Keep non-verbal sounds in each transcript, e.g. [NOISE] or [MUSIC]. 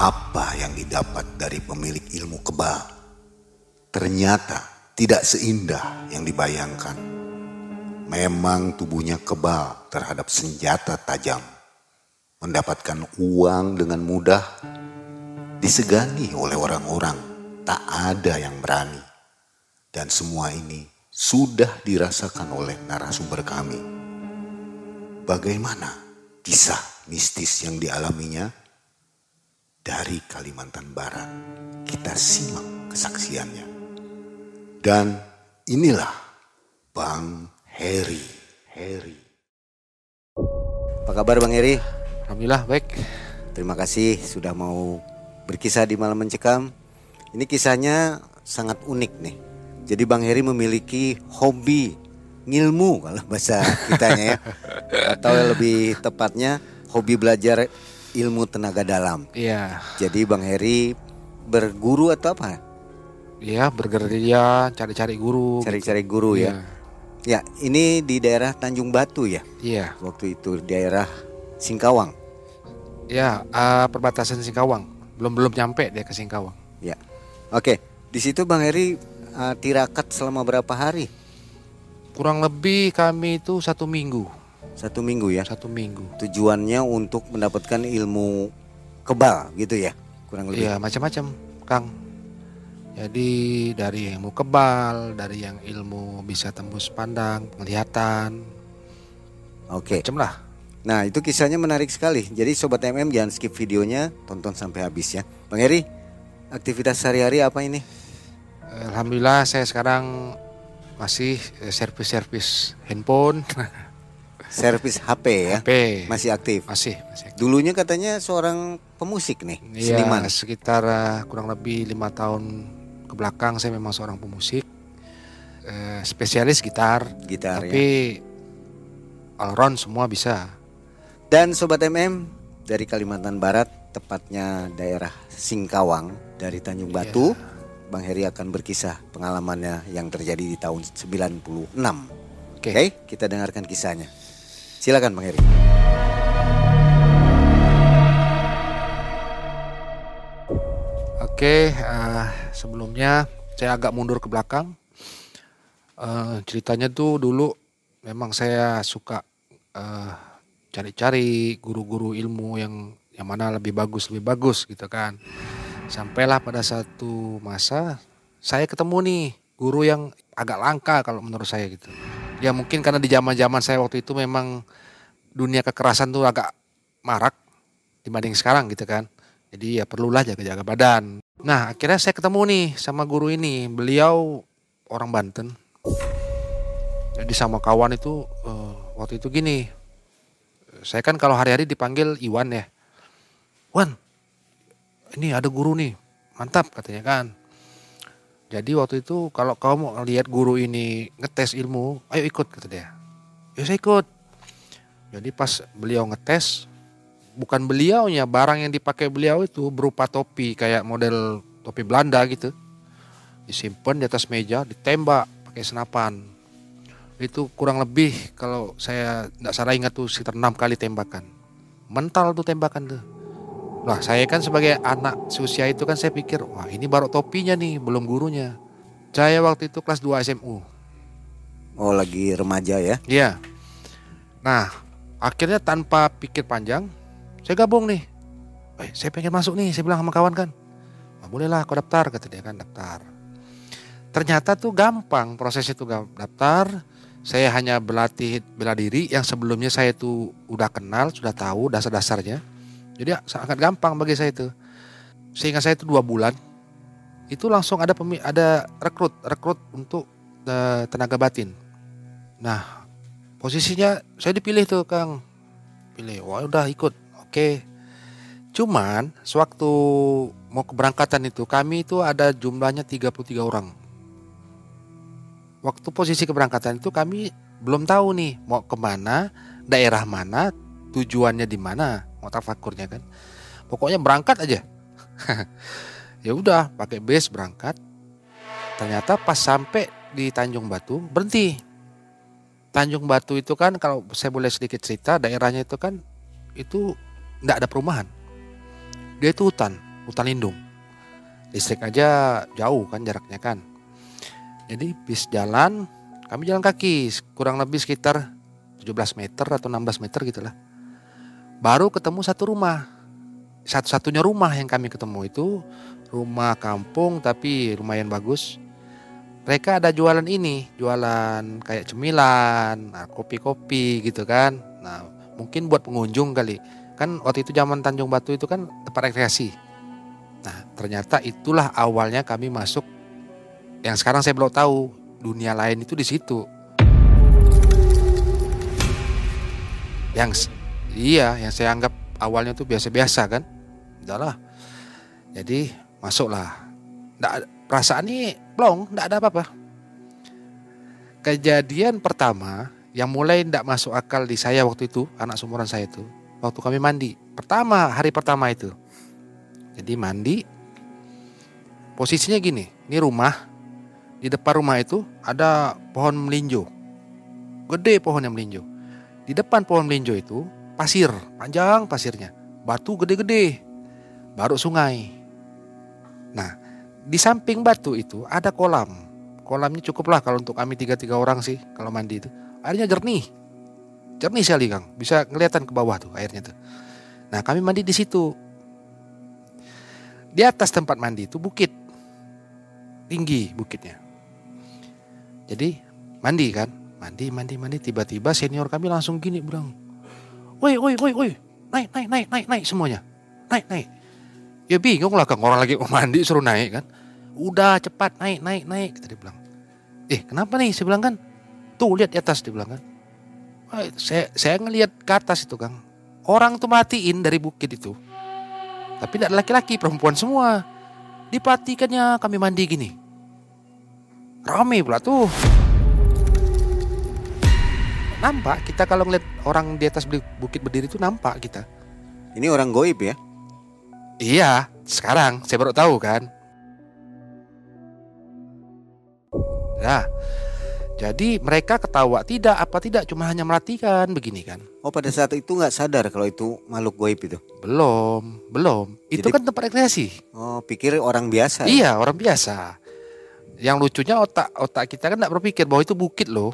apa yang didapat dari pemilik ilmu kebal ternyata tidak seindah yang dibayangkan. Memang tubuhnya kebal terhadap senjata tajam. Mendapatkan uang dengan mudah disegani oleh orang-orang. Tak ada yang berani. Dan semua ini sudah dirasakan oleh narasumber kami. Bagaimana kisah mistis yang dialaminya? Dari Kalimantan Barat, kita simak kesaksiannya. Dan inilah Bang Heri. Heri. Apa kabar Bang Heri? Alhamdulillah baik. Terima kasih sudah mau berkisah di malam mencekam. Ini kisahnya sangat unik nih. Jadi Bang Heri memiliki hobi ngilmu kalau bahasa kitanya ya. [LAUGHS] Atau lebih tepatnya hobi belajar ilmu tenaga dalam. Iya. Jadi Bang Heri berguru atau apa? Iya bergerilya cari-cari guru. Cari-cari guru Iya. ya. Ya, ini di daerah Tanjung Batu ya. Iya. Waktu itu daerah Singkawang. Ya eh, perbatasan Singkawang. Belum belum nyampe dia ke Singkawang. Ya. Oke, di situ Bang Heri uh, tirakat selama berapa hari? Kurang lebih kami itu satu minggu. Satu minggu ya. Satu minggu. Tujuannya untuk mendapatkan ilmu kebal gitu ya. Kurang lebih. Iya macam-macam Kang. Jadi dari ilmu kebal, dari yang ilmu bisa tembus pandang, penglihatan, Oke. macam lah. Nah, itu kisahnya menarik sekali. Jadi sobat MM jangan skip videonya, tonton sampai habis ya. Bang Heri, aktivitas sehari-hari apa ini? Alhamdulillah saya sekarang masih eh, servis-servis handphone, [LAUGHS] Servis HP ya. HP. Masih aktif. Masih, masih. Dulunya katanya seorang pemusik nih, Iya, seniman. sekitar eh, kurang lebih lima tahun ke belakang saya memang seorang pemusik, Eh, spesialis gitar, Gitar ya. tapi all round semua bisa. Dan sobat MM dari Kalimantan Barat, tepatnya daerah Singkawang dari Tanjung Batu, Bang Heri akan berkisah pengalamannya yang terjadi di tahun 96. Oke, Oke. kita dengarkan kisahnya. Silakan Bang Heri. Oke, eh, sebelumnya saya agak mundur ke belakang. Eh, ceritanya tuh dulu memang saya suka eh, cari-cari guru-guru ilmu yang yang mana lebih bagus lebih bagus gitu kan. Sampailah pada satu masa saya ketemu nih guru yang agak langka kalau menurut saya gitu. Ya mungkin karena di zaman-zaman saya waktu itu memang dunia kekerasan tuh agak marak dibanding sekarang gitu kan. Jadi ya perlulah jaga-jaga badan. Nah akhirnya saya ketemu nih sama guru ini. Beliau orang Banten. Jadi sama kawan itu eh, waktu itu gini. Saya kan kalau hari-hari dipanggil Iwan ya. Wan, ini ada guru nih. Mantap katanya kan. Jadi waktu itu kalau kamu mau lihat guru ini ngetes ilmu, ayo ikut kata dia. Ya saya ikut. Jadi pas beliau ngetes, bukan beliaunya, barang yang dipakai beliau itu berupa topi kayak model topi Belanda gitu. Disimpan di atas meja, ditembak pakai senapan. Itu kurang lebih kalau saya tidak salah ingat tuh sekitar enam kali tembakan. Mental tuh tembakan tuh. Lah saya kan sebagai anak seusia itu kan saya pikir, wah ini baru topinya nih, belum gurunya. Saya waktu itu kelas 2 SMU. Oh, lagi remaja ya. Iya. Nah, akhirnya tanpa pikir panjang, saya gabung nih. Eh, saya pengen masuk nih, saya bilang sama kawan kan. "Ah, boleh lah, kau daftar, kata dia kan daftar. Ternyata tuh gampang proses itu daftar. Saya hanya berlatih bela diri yang sebelumnya saya tuh udah kenal, sudah tahu dasar-dasarnya. Jadi sangat gampang bagi saya itu. Sehingga saya itu dua bulan. Itu langsung ada pemi- ada rekrut rekrut untuk eh, tenaga batin. Nah posisinya saya dipilih tuh Kang. Pilih wah udah ikut. Oke. Cuman sewaktu mau keberangkatan itu kami itu ada jumlahnya 33 orang. Waktu posisi keberangkatan itu kami belum tahu nih mau ke mana daerah mana tujuannya di mana mau tafakurnya kan pokoknya berangkat aja [LAUGHS] ya udah pakai bus berangkat ternyata pas sampai di Tanjung Batu berhenti Tanjung Batu itu kan kalau saya boleh sedikit cerita daerahnya itu kan itu tidak ada perumahan. Dia itu hutan. hutan lindung. Listrik aja jauh kan jaraknya kan. Jadi bis jalan, kami jalan kaki kurang lebih sekitar 17 meter atau 16 meter gitulah. Baru ketemu satu rumah. Satu-satunya rumah yang kami ketemu itu rumah kampung tapi lumayan bagus. Mereka ada jualan ini, jualan kayak cemilan, nah, kopi-kopi gitu kan. Nah, mungkin buat pengunjung kali. Kan waktu itu zaman Tanjung Batu itu kan tempat rekreasi. Nah, ternyata itulah awalnya kami masuk yang sekarang saya belum tahu dunia lain itu di situ. Yang iya, yang saya anggap awalnya tuh biasa-biasa kan. Udahlah. Jadi masuklah. Nggak, perasaan ini plong, nggak ada apa-apa. Kejadian pertama yang mulai tidak masuk akal di saya waktu itu, anak sumuran saya itu, waktu kami mandi. Pertama, hari pertama itu. Jadi mandi, posisinya gini, ini rumah, di depan rumah itu ada pohon melinjo. Gede pohon yang melinjo. Di depan pohon melinjo itu pasir, panjang pasirnya. Batu gede-gede. Baru sungai. Nah, di samping batu itu ada kolam. Kolamnya cukuplah kalau untuk kami tiga-tiga orang sih kalau mandi itu. Airnya jernih. Jernih sekali Kang. Bisa kelihatan ke bawah tuh airnya tuh. Nah, kami mandi di situ. Di atas tempat mandi itu bukit. Tinggi bukitnya. Jadi mandi kan, mandi, mandi, mandi. Tiba-tiba senior kami langsung gini bilang, woi, woi, woi, woi, naik, naik, naik, naik, naik semuanya, naik, naik. Ya bingung lah kang orang lagi mau mandi suruh naik kan. Udah cepat naik, naik, naik. Tadi bilang, eh kenapa nih? Saya bilang kan, tuh lihat di atas dia bilang kan. saya saya ngelihat ke atas itu kang, orang tuh matiin dari bukit itu. Tapi tidak laki-laki, perempuan semua. Diperhatikannya kami mandi gini. Rame pula tuh. Nampak kita kalau ngeliat orang di atas bukit berdiri itu nampak kita. Ini orang goib ya? Iya, sekarang saya baru tahu kan. Nah, jadi mereka ketawa tidak apa tidak cuma hanya merhatikan begini kan. Oh pada saat itu nggak sadar kalau itu makhluk goib itu? Belum, belum. Itu kan tempat rekreasi. Oh pikir orang biasa? Ya? Iya orang biasa. Yang lucunya otak otak kita kan tidak berpikir bahwa itu bukit loh.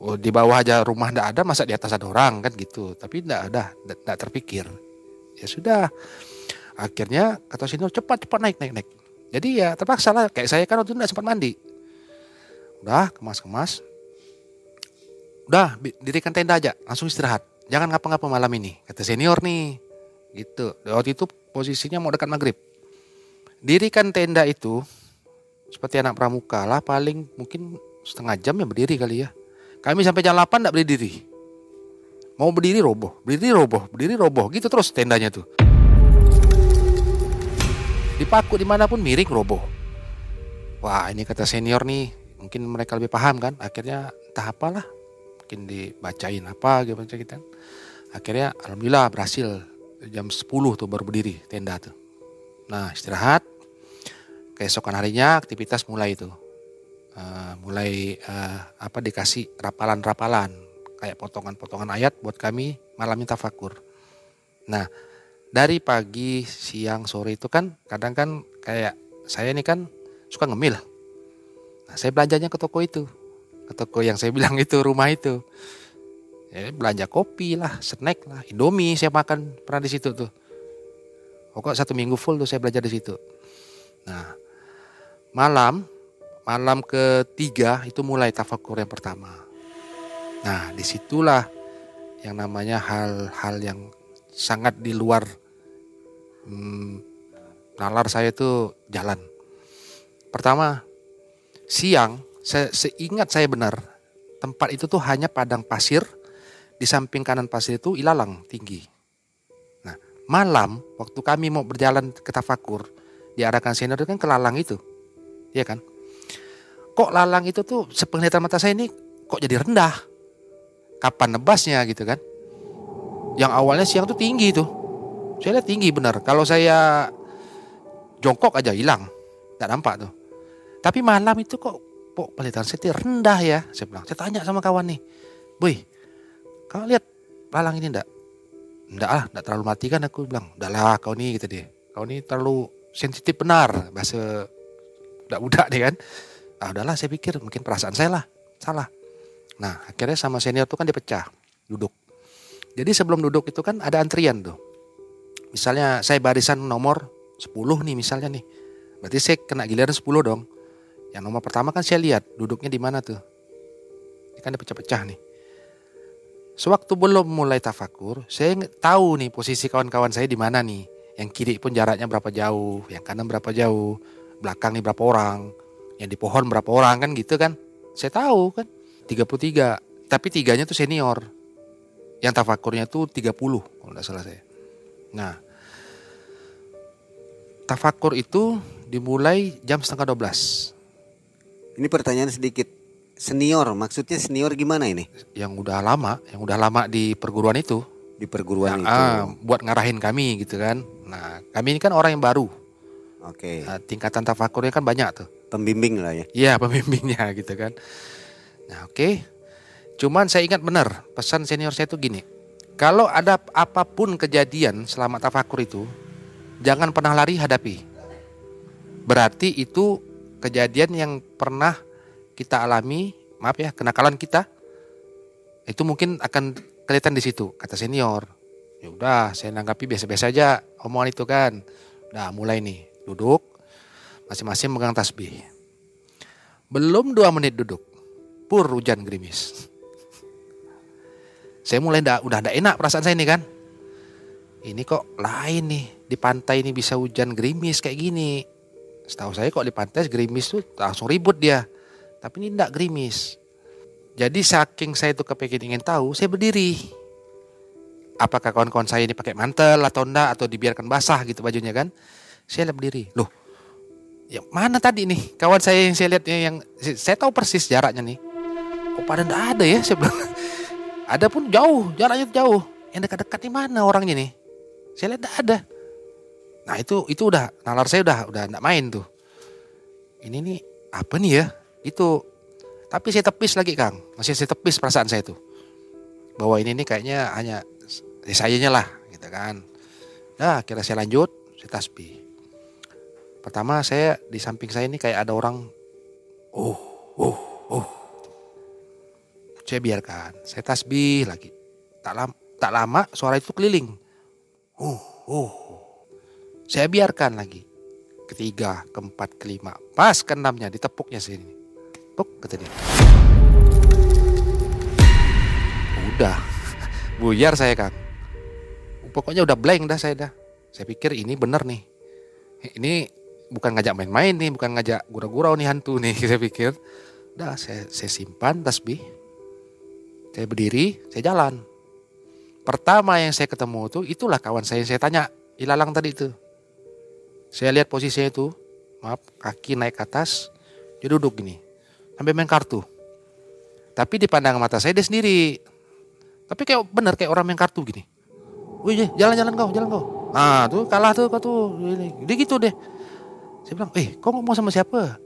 Oh, di bawah aja rumah tidak ada, masa di atas ada orang kan gitu. Tapi tidak ada, tidak terpikir. Ya sudah. Akhirnya kata sini cepat cepat naik naik naik. Jadi ya terpaksa lah. Kayak saya kan waktu itu tidak sempat mandi. Udah kemas kemas. Udah dirikan tenda aja, langsung istirahat. Jangan ngapa-ngapa malam ini. Kata senior nih. Gitu. Waktu itu posisinya mau dekat maghrib. Dirikan tenda itu seperti anak pramuka lah paling mungkin setengah jam ya berdiri kali ya. Kami sampai jam 8 enggak berdiri. Mau berdiri roboh, berdiri roboh, berdiri roboh gitu terus tendanya tuh. Dipaku di mana pun miring roboh. Wah ini kata senior nih, mungkin mereka lebih paham kan. Akhirnya entah apalah, mungkin dibacain apa gitu kita. Akhirnya alhamdulillah berhasil jam 10 tuh baru berdiri tenda tuh. Nah istirahat, keesokan harinya aktivitas mulai itu uh, mulai uh, apa dikasih rapalan-rapalan kayak potongan-potongan ayat buat kami malamnya tafakur. Nah dari pagi siang sore itu kan kadang kan kayak saya ini kan suka ngemil. Nah, saya belanjanya ke toko itu ke toko yang saya [LAUGHS] bilang itu rumah itu. Ya, belanja kopi lah, snack lah, Indomie saya makan pernah di situ tuh. Pokok satu minggu full tuh saya belajar di situ. Nah, malam malam ketiga itu mulai tafakur yang pertama. Nah di situlah yang namanya hal-hal yang sangat di luar hmm, nalar saya itu jalan. Pertama siang se seingat saya benar tempat itu tuh hanya padang pasir di samping kanan pasir itu ilalang tinggi. Nah malam waktu kami mau berjalan ke tafakur diarahkan senior itu kan ke lalang itu Iya kan? Kok lalang itu tuh sepenglihatan mata saya ini kok jadi rendah? Kapan nebasnya gitu kan? Yang awalnya siang tuh tinggi tuh. Saya lihat tinggi benar. Kalau saya jongkok aja hilang. Gak nampak tuh. Tapi malam itu kok kok penglihatan saya rendah ya. Saya bilang, saya tanya sama kawan nih. Boy, kau lihat lalang ini enggak? Enggak lah, enggak terlalu mati kan aku bilang. Enggak lah kau nih gitu deh. kau ini terlalu sensitif benar bahasa budak-budak nih kan. Ah udahlah saya pikir mungkin perasaan saya lah salah. Nah akhirnya sama senior tuh kan dipecah duduk. Jadi sebelum duduk itu kan ada antrian tuh. Misalnya saya barisan nomor 10 nih misalnya nih. Berarti saya kena giliran 10 dong. Yang nomor pertama kan saya lihat duduknya di mana tuh. Ini kan dipecah-pecah nih. Sewaktu belum mulai tafakur, saya tahu nih posisi kawan-kawan saya di mana nih. Yang kiri pun jaraknya berapa jauh, yang kanan berapa jauh, belakang nih berapa orang, yang di pohon berapa orang kan gitu kan. Saya tahu kan, 33. Tapi tiganya tuh senior. Yang tafakurnya tuh 30 kalau tidak salah saya. Nah, tafakur itu dimulai jam setengah 12. Ini pertanyaan sedikit. Senior, maksudnya senior gimana ini? Yang udah lama, yang udah lama di perguruan itu. Di perguruan Nah, itu. ah, buat ngarahin kami gitu kan. Nah, kami ini kan orang yang baru. Oke, Nah, tingkatan tafakurnya kan banyak tuh. Pembimbing lah ya. Iya, pembimbingnya [LAUGHS] gitu kan. Nah, oke. Cuman saya ingat benar, pesan senior saya itu gini. Kalau ada apa pun kejadian selama tafakur itu, jangan pernah lari hadapi. Berarti itu kejadian yang pernah kita alami, maaf ya, kenakalan kita. Itu mungkin akan kelihatan di situ, kata senior. Ya udah, saya nanggapi biasa-biasa aja omongan itu kan. Nah, mulai nih, duduk, masing-masing megang tasbih. Belum dua menit duduk, pur hujan gerimis. Saya mulai ndak udah ndak enak perasaan saya ini kan. Ini kok lain nih di pantai ini bisa hujan gerimis kayak gini. Setahu saya kok di pantai gerimis tuh langsung ribut dia. Tapi ini ndak gerimis. Jadi saking saya tuh kepengen ingin tahu, saya berdiri. Apakah kawan-kawan saya ini pakai mantel atau enggak atau dibiarkan basah gitu bajunya kan? Saya lihat berdiri. Loh, yang mana tadi nih kawan saya yang saya lihat yang saya tahu persis jaraknya nih. Kok pada enggak ada ya saya bilang. [LAUGHS] Ada pun jauh, jaraknya jauh. Yang dekat-dekat di mana orangnya nih? Saya lihat enggak ada. Nah itu itu udah nalar saya udah udah enggak main tuh. Ini nih apa nih ya? Itu tapi saya tepis lagi Kang. Masih saya tepis perasaan saya tuh. Bahwa ini nih kayaknya hanya ya sayanya lah gitu kan. Nah kira saya lanjut, saya tasbih. Pertama saya di samping saya ini kayak ada orang oh oh oh. Saya biarkan, saya tasbih lagi. Tak lama, tak lama suara itu keliling. Oh oh. Saya biarkan lagi. Ketiga, keempat, kelima. Pas keenamnya ditepuknya sini. Puk kata dia. Udah. [LAUGHS] Buyar saya Kang. Pokoknya udah blank dah saya dah. Saya pikir ini bener nih. Ini bukan ngajak main-main nih, bukan ngajak gurau-gurau nih hantu nih, [LAUGHS] saya pikir. Dah saya, saya simpan tasbih. Saya berdiri, saya jalan. Pertama yang saya ketemu tuh itulah kawan saya yang saya tanya, ilalang tadi itu. Saya lihat posisinya itu, maaf, kaki naik ke atas, dia duduk gini, sampai main kartu. Tapi di pandangan mata saya dia sendiri. Tapi kayak bener kayak orang main kartu gini. Wih, jalan-jalan kau, jalan kau. Nah tuh kalah tuh kau tuh. Dia gitu deh. Saya bilang, eh kau ngomong sama siapa?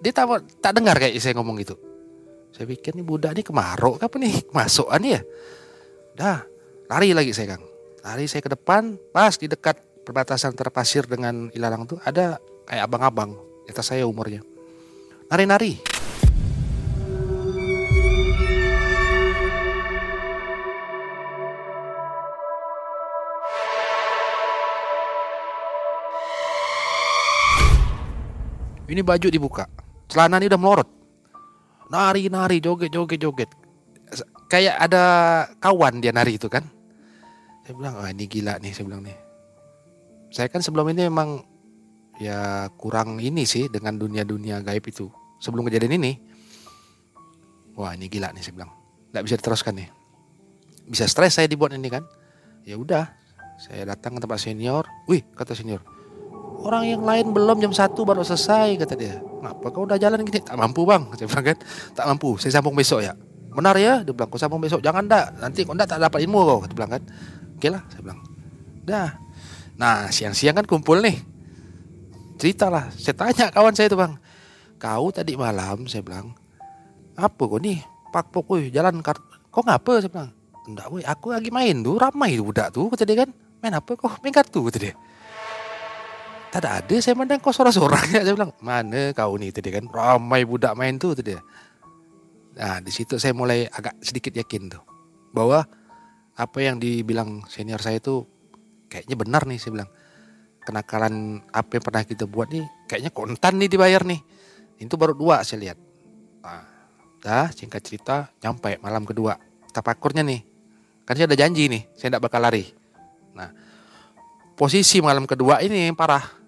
Dia tak, tak dengar kayak saya ngomong gitu. Saya pikir nih budak nih kemaruk apa nih? [LAUGHS] Masukan ya? Dah, lari lagi saya Kang. Lari saya ke depan, pas di dekat perbatasan terpasir dengan Ilalang tuh ada kayak abang-abang. Di saya umurnya. Nari-nari. Ini baju dibuka. Celana ini udah melorot. Nari, nari, joget, joget, joget. Kayak ada kawan dia nari itu kan. Saya bilang, ah ini gila nih, saya bilang nih. Saya kan sebelum ini memang ya kurang ini sih dengan dunia-dunia gaib itu. Sebelum kejadian ini, wah ini gila nih saya bilang. Nggak bisa diteruskan nih. Bisa stres saya dibuat ini kan. Ya udah, saya datang ke tempat senior. Wih, kata senior, Orang yang lain belum jam satu baru selesai kata dia. Kenapa kau udah jalan gini? Tak mampu bang. Saya bilang kan. Tak mampu. Saya sambung besok ya. Benar ya? Dia bilang. Kau sambung besok. Jangan dak. Nanti kau tak dapat ilmu kau. Dia bilang kan. Oke lah. Saya bilang. Dah. Nah siang-siang kan kumpul nih. Ceritalah. Saya tanya kawan saya itu bang. Kau tadi malam saya bilang. Apa kau nih? Pak pok. Wih, jalan kar. Kau ngapa? Saya bilang. Enggak wih. Aku lagi main tuh. Ramai budak tuh. Kata dia kan. Main apa kau? Main kartu. Kata dia. Tak ada saya mandang kau sorang-sorangnya [LAUGHS] Saya bilang mana kau nih tadi kan. Ramai budak main tuh tadi Nah di situ saya mulai agak sedikit yakin tuh Bahwa apa yang dibilang senior saya itu Kayaknya benar nih saya bilang. Kenakalan apa yang pernah kita buat nih Kayaknya kontan nih dibayar nih Itu baru dua saya lihat. Nah dah singkat cerita Nyampe malam kedua. Tapakurnya nih Kan saya ada janji nih Saya tidak bakal lari. Nah posisi malam kedua ini parah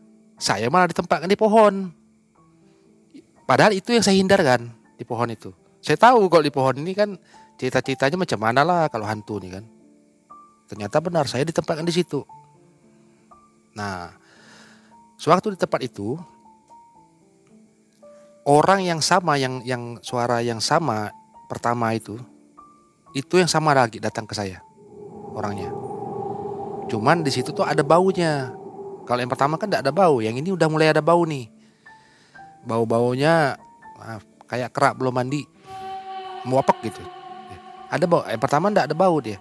saya malah ditempatkan di pohon. Padahal itu yang saya hindarkan di pohon itu. Saya tahu kalau di pohon ini kan cerita-ceritanya macam mana lah kalau hantu nih kan. Ternyata benar saya ditempatkan di situ. Nah, sewaktu di tempat itu orang yang sama yang yang suara yang sama pertama itu itu yang sama lagi datang ke saya orangnya. Cuman di situ tuh ada baunya. Kalau yang pertama kan tidak ada bau, yang ini udah mulai ada bau nih. Bau-baunya maaf, kayak kerak belum mandi, muapek gitu. Ada bau. Yang pertama tidak ada bau dia,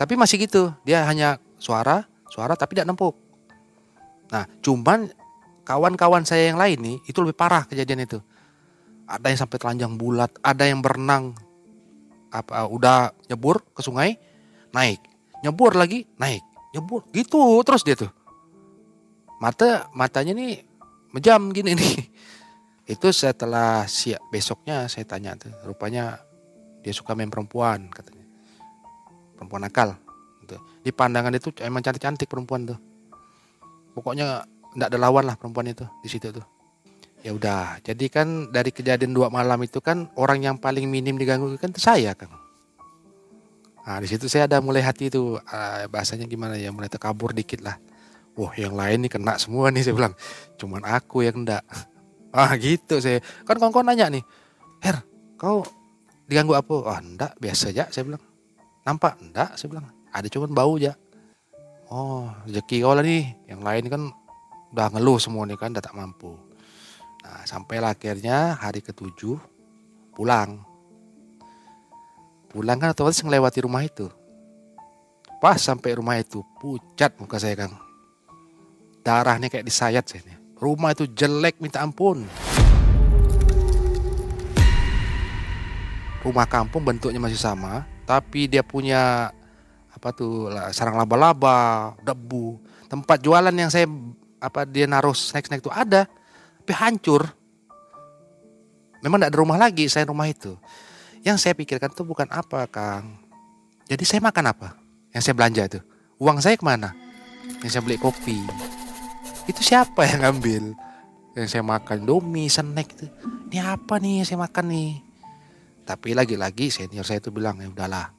tapi masih gitu. Dia hanya suara, suara tapi tidak nempuk. Nah, cuman kawan-kawan saya yang lain nih itu lebih parah kejadian itu. Ada yang sampai telanjang bulat, ada yang berenang apa udah nyebur ke sungai naik nyebur lagi naik nyebur gitu terus dia tuh mata matanya nih menjam gini nih. Itu setelah siap besoknya saya tanya tuh, rupanya dia suka main perempuan katanya. Perempuan nakal. Gitu. Di pandangan itu emang cantik-cantik perempuan tuh. Pokoknya ndak ada lawan lah perempuan itu di situ tuh. Ya udah, jadi kan dari kejadian dua malam itu kan orang yang paling minim diganggu kan itu saya kan. Nah di situ saya ada mulai hati itu uh, bahasanya gimana ya mulai terkabur dikit lah wah yang lain nih kena semua nih saya bilang. Cuman aku yang enggak [LAUGHS] ah gitu saya. Kan kawan-kawan nanya nih Her kau diganggu apa? Ah enggak biasa aja saya bilang. Nampak? Enggak saya bilang. Ada cuman bau aja. Oh rezeki kau lah nih. Yang lain kan udah ngeluh semua nih kan udah tak mampu. Nah sampailah akhirnya hari ketujuh pulang. Pulang kan otomatis ngelewati rumah itu. Pas sampai rumah itu pucat muka saya kang darahnya kayak disayat saya. Rumah itu jelek minta ampun. Rumah kampung bentuknya masih sama, tapi dia punya apa tuh sarang laba-laba, debu. Tempat jualan yang saya apa dia naruh snack-snack itu ada, tapi hancur. Memang tidak ada rumah lagi saya rumah itu. Yang saya pikirkan tuh bukan apa, Kang. Jadi saya makan apa? Yang saya belanja itu. Uang saya ke mana? Yang saya beli kopi, itu siapa yang ngambil? Yang saya makan domi snack itu. Ini apa nih yang saya makan nih? Tapi lagi-lagi senior saya itu bilang ya udahlah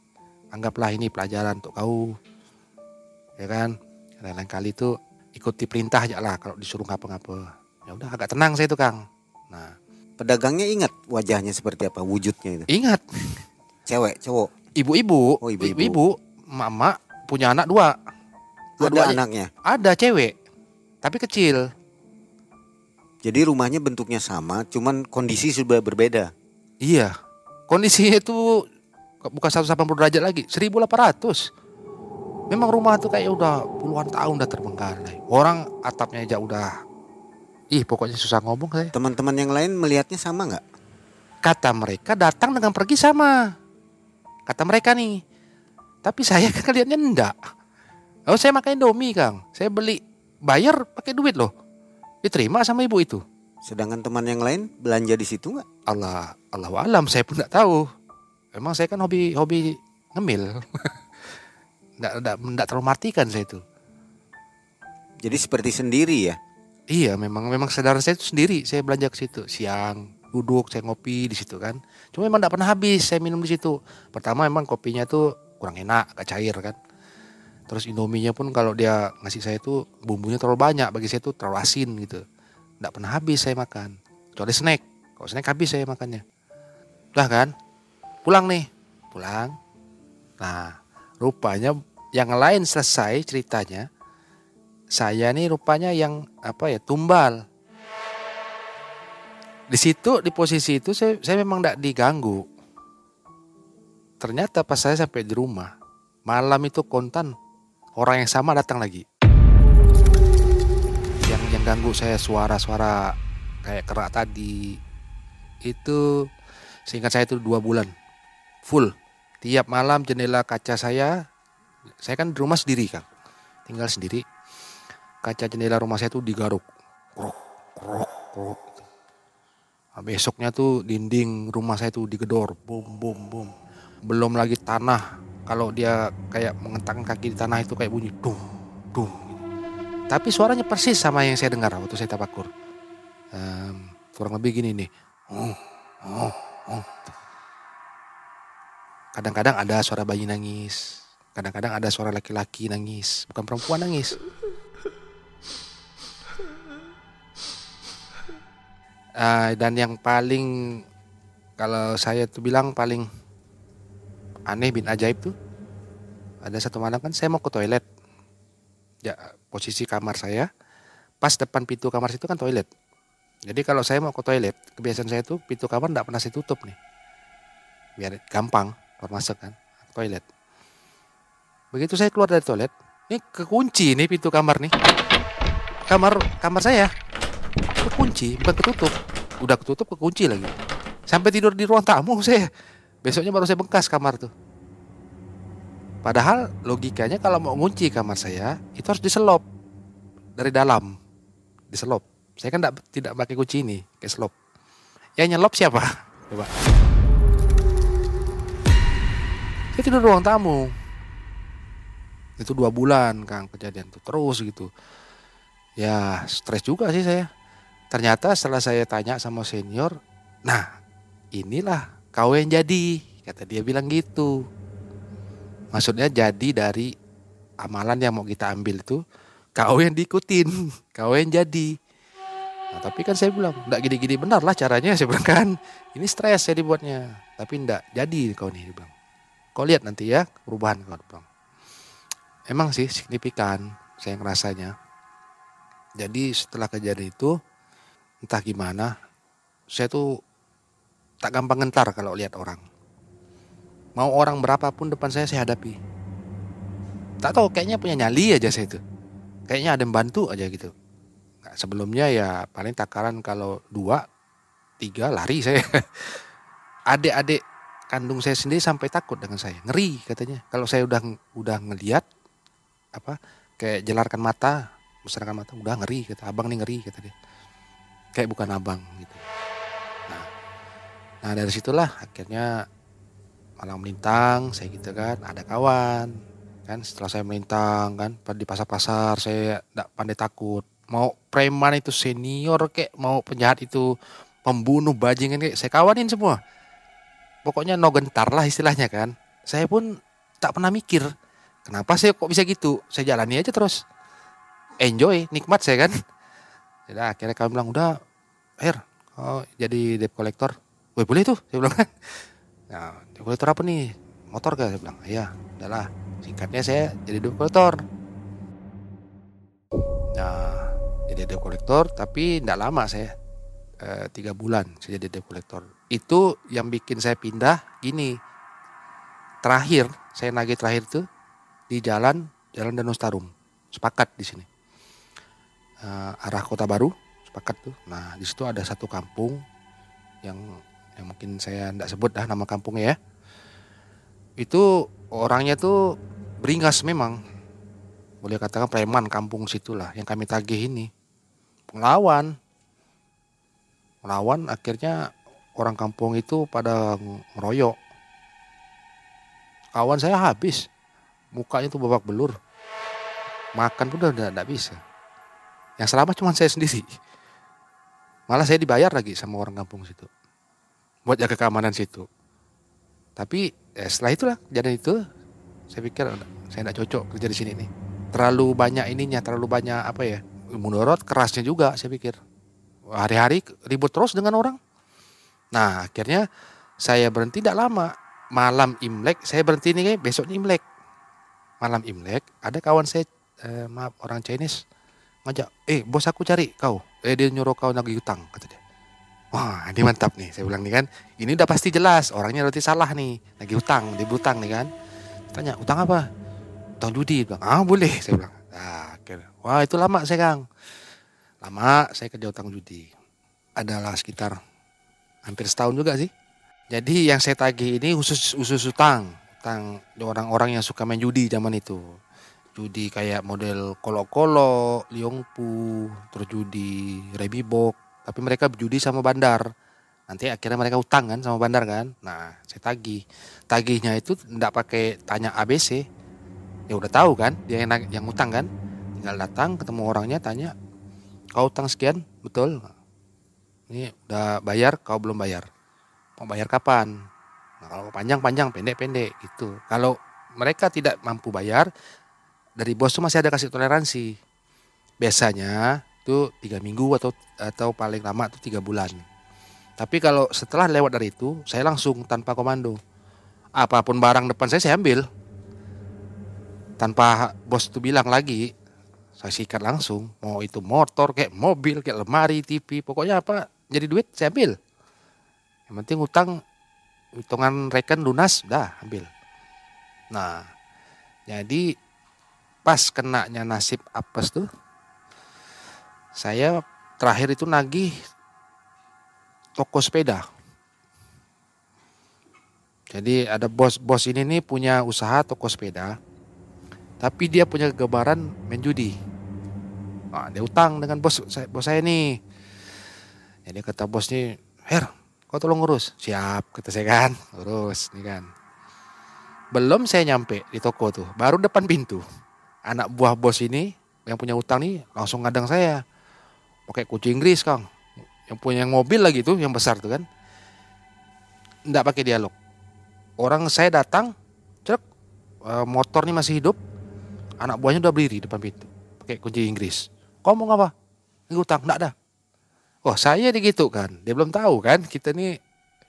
anggaplah ini pelajaran untuk kau. Ya kan? Lain-lain kali itu ikuti perintah aja lah kalau disuruh ngapa-ngapa. Ya udah agak tenang saya itu kang. Nah. Pedagangnya ingat wajahnya seperti apa wujudnya itu? Ingat. Cewek cowok? Ibu-ibu. Oh ibu-ibu. Ibu mama punya anak dua. Dua, -dua ada anaknya? Ada cewek tapi kecil. Jadi rumahnya bentuknya sama, cuman kondisi sudah berbeda. Iya, kondisinya itu bukan 180 derajat lagi, 1800. Memang rumah itu kayak udah puluhan tahun udah terbengkalai. Orang atapnya aja udah, ih pokoknya susah ngomong saya. Teman-teman yang lain melihatnya sama nggak? Kata mereka datang dengan pergi sama. Kata mereka nih. Tapi saya [LAUGHS] kan lihatnya enggak. Oh saya makan Indomie Kang. Saya beli bayar pakai duit loh. Diterima sama ibu itu. Sedangkan teman yang lain belanja di situ nggak? Allah Allah alam saya pun nggak tahu. Emang saya kan hobi hobi ngemil. [LAUGHS] Nggak, nggak, nggak terlalu matikan saya itu. Jadi seperti sendiri ya? Iya, memang memang sadar saya itu sendiri. Saya belanja ke situ siang, duduk, saya ngopi di situ kan. Cuma memang nggak pernah habis saya minum di situ. Pertama memang kopinya tuh kurang enak, agak cair kan. Terus Indominya pun kalau dia ngasih saya itu bumbunya terlalu banyak bagi saya itu terlalu asin gitu. Nggak pernah habis saya makan. Kecuali snack. Kalau snack habis saya makannya. Udah kan? Pulang nih. Pulang. Nah, rupanya yang lain selesai ceritanya. Saya nih rupanya yang apa ya tumbal. Di situ di posisi itu saya, saya memang tidak diganggu. Ternyata pas saya sampai di rumah malam itu kontan orang yang sama datang lagi. Yang yang mengganggu saya suara-suara kayak kerak tadi itu seingat saya itu dua bulan. Full. Tiap malam jendela kaca saya saya kan di rumah sendiri kang. Tinggal sendiri. Kaca jendela rumah saya itu digaruk. Krok krok krok nah, besoknya tuh dinding rumah saya tuh digedor. Bum bum bum. Belum lagi tanah kalau dia kayak mengentakkan kaki di tanah itu kayak bunyi dung dung tapi suaranya persis sama yang saya dengar waktu saya tabakur. Um, kurang lebih gini nih. Oh, oh, oh. kadang-kadang ada suara bayi nangis. Kadang-kadang ada suara laki-laki nangis bukan perempuan nangis. Uh, dan yang paling kalau saya tuh bilang paling aneh bin ajaib tuh. Ada satu malam kan saya mau ke toilet. Ya posisi kamar saya pas depan pintu kamar situ kan toilet. Jadi kalau saya mau ke toilet kebiasaan saya tuh pintu kamar tidak pernah saya tutup nih. Biar gampang keluar masuk kan toilet. Begitu saya keluar dari toilet ini kekunci nih pintu kamar nih. Kamar kamar saya kekunci bukan ketutup. Udah ketutup kekunci lagi. Sampai tidur di ruang tamu [LAUGHS] saya besoknya baru saya bengkas kamar tuh. Padahal logikanya kalau mau ngunci kamar saya itu harus diselop dari dalam. Diselop. Saya kan tidak tidak pakai kunci ini kayak selop. Yang nyelop siapa? [LAUGHS] Coba. Saya tidur ruang tamu. Itu dua bulan kang kejadian tuh terus gitu. Ya stres juga sih saya. Ternyata setelah saya tanya sama senior nah inilah kau yang jadi kata dia bilang gitu. Maksudnya jadi dari amalan yang mau kita ambil itu kau yang diikutin [LAUGHS] kau yang jadi. Nah, tapi kan saya bilang enggak gini-gini benar lah caranya. [LAUGHS] Saya bilang kan ini stres saya dibuatnya. Tapi enggak jadi kau nih bilang. Kau lihat nanti ya perubahan kau bilang. Emang sih signifikan saya ngerasanya. Jadi setelah kejadian itu entah gimana saya tuh tak gampang ngentar kalau lihat orang. Mau orang berapapun depan saya saya hadapi. Tak tahu kayaknya punya nyali aja saya itu. Kayaknya ada yang bantu aja gitu. Nah, sebelumnya ya paling takaran kalau dua, tiga lari saya. [LAUGHS] Adik-adik kandung saya sendiri sampai takut dengan saya. Ngeri katanya. Kalau saya udah udah ngeliat apa kayak jelarkan mata, besarkan mata, udah ngeri kata abang nih ngeri kata dia. Kayak bukan abang gitu. Nah dari situlah akhirnya malam melintang saya gitu kan ada kawan kan setelah saya melintang kan di pasar-pasar saya tidak pandai takut. Mau preman itu senior kek mau penjahat itu pembunuh bajingan kayak saya kawanin semua. Pokoknya no gentar lah istilahnya kan. Saya pun tak pernah mikir kenapa saya kok bisa gitu? Saya jalani aja terus. Enjoy nikmat saya kan. Jadi akhirnya kami bilang udah air oh, jadi debt collector Woi boleh tuh, saya bilang. Nah, kolektor apa nih? Motor gak? Saya bilang, iya, udahlah. Singkatnya saya jadi debt kolektor. Nah, jadi debt kolektor, tapi tidak lama saya. E, tiga bulan saya jadi debt kolektor. Itu yang bikin saya pindah gini. Terakhir, saya nagih terakhir tuh di jalan Jalan Danau Tarum. Sepakat di sini. E, arah Kota Baru, sepakat tuh. Nah, di situ ada satu kampung yang yang mungkin saya tidak sebut dah nama kampungnya ya. Itu orangnya tuh beringas memang. Boleh katakan preman kampung situlah yang kami tagih ini. Penglawan melawan akhirnya orang kampung itu pada ngeroyok. Kawan saya habis. Mukanya tuh babak belur. Makan pun udah tidak bisa. Yang selamat cuma saya sendiri. Malah saya dibayar lagi sama orang kampung situ buat jaga keamanan situ. Tapi ya setelah itulah jadi itu saya pikir saya tidak cocok kerja di sini nih. Terlalu banyak ininya, terlalu banyak apa ya? Menurut kerasnya juga saya pikir. Hari-hari ribut terus dengan orang. Nah akhirnya saya berhenti tidak lama. Malam Imlek saya berhenti nih besoknya Imlek. Malam Imlek ada kawan saya eh, maaf orang Chinese ngajak, eh bos aku cari kau. Eh dia nyuruh kau nagih utang kata dia. Wah ini mantap nih saya bilang nih kan Ini udah pasti jelas orangnya berarti salah nih Lagi utang, dia berutang nih kan Tanya utang apa? Utang judi bilang, Ah boleh saya bilang nah, Wah itu lama saya kang lama saya kerja utang judi. Adalah sekitar hampir setahun juga sih. Jadi yang saya tagih ini khusus khusus utang, utang orang-orang yang suka main judi zaman itu. Judi kayak model kolo-kolo, liongpu, terus rebibok. Tapi mereka judi sama bandar. Nanti akhirnya mereka utang kan sama bandar kan. Nah, saya tagih. Tagihnya itu tidak pakai tanya ABC. Ya udah tahu kan, dia yang, yang utang kan. Tinggal datang ketemu orangnya tanya, kau utang sekian, betul? Ini udah bayar, kau belum bayar. Mau bayar kapan? Nah, kalau panjang-panjang, pendek-pendek gitu. Kalau mereka tidak mampu bayar, dari bos tuh masih ada kasih toleransi. Biasanya itu tiga minggu atau atau paling lama itu tiga bulan. Tapi kalau setelah lewat dari itu, saya langsung tanpa komando. Apa pun barang depan saya saya ambil. Tanpa bos itu bilang lagi, saya sikat langsung mau itu motor kayak mobil kayak lemari TV pokoknya apa jadi duit saya ambil yang penting utang hitungan reken lunas dah ambil nah jadi pas kenanya nasib apes tuh saya terakhir itu nagih toko sepeda jadi ada bos-bos ini nih punya usaha toko sepeda tapi dia punya kegebaran main judi Nah, dia utang dengan bos saya, bos saya nih. Jadi kata bos nih, Her, kau tolong ngurus. Siap, kata saya kan, [LAUGHS] urus nih kan. Belum saya nyampe di toko tuh, baru depan pintu. Anak buah bos ini yang punya utang nih langsung ngadang saya. Pakai kucing Inggris, Kang. Yang punya mobil lagi tuh, yang besar tuh kan. Enggak pakai dialog. Orang saya datang, cek eh, motor nih masih hidup. Anak buahnya udah berdiri depan pintu. Pakai kunci Inggris Kau mau apa? Ngutang, enggak ada. Oh saya digitu kan, dia belum tahu kan kita nih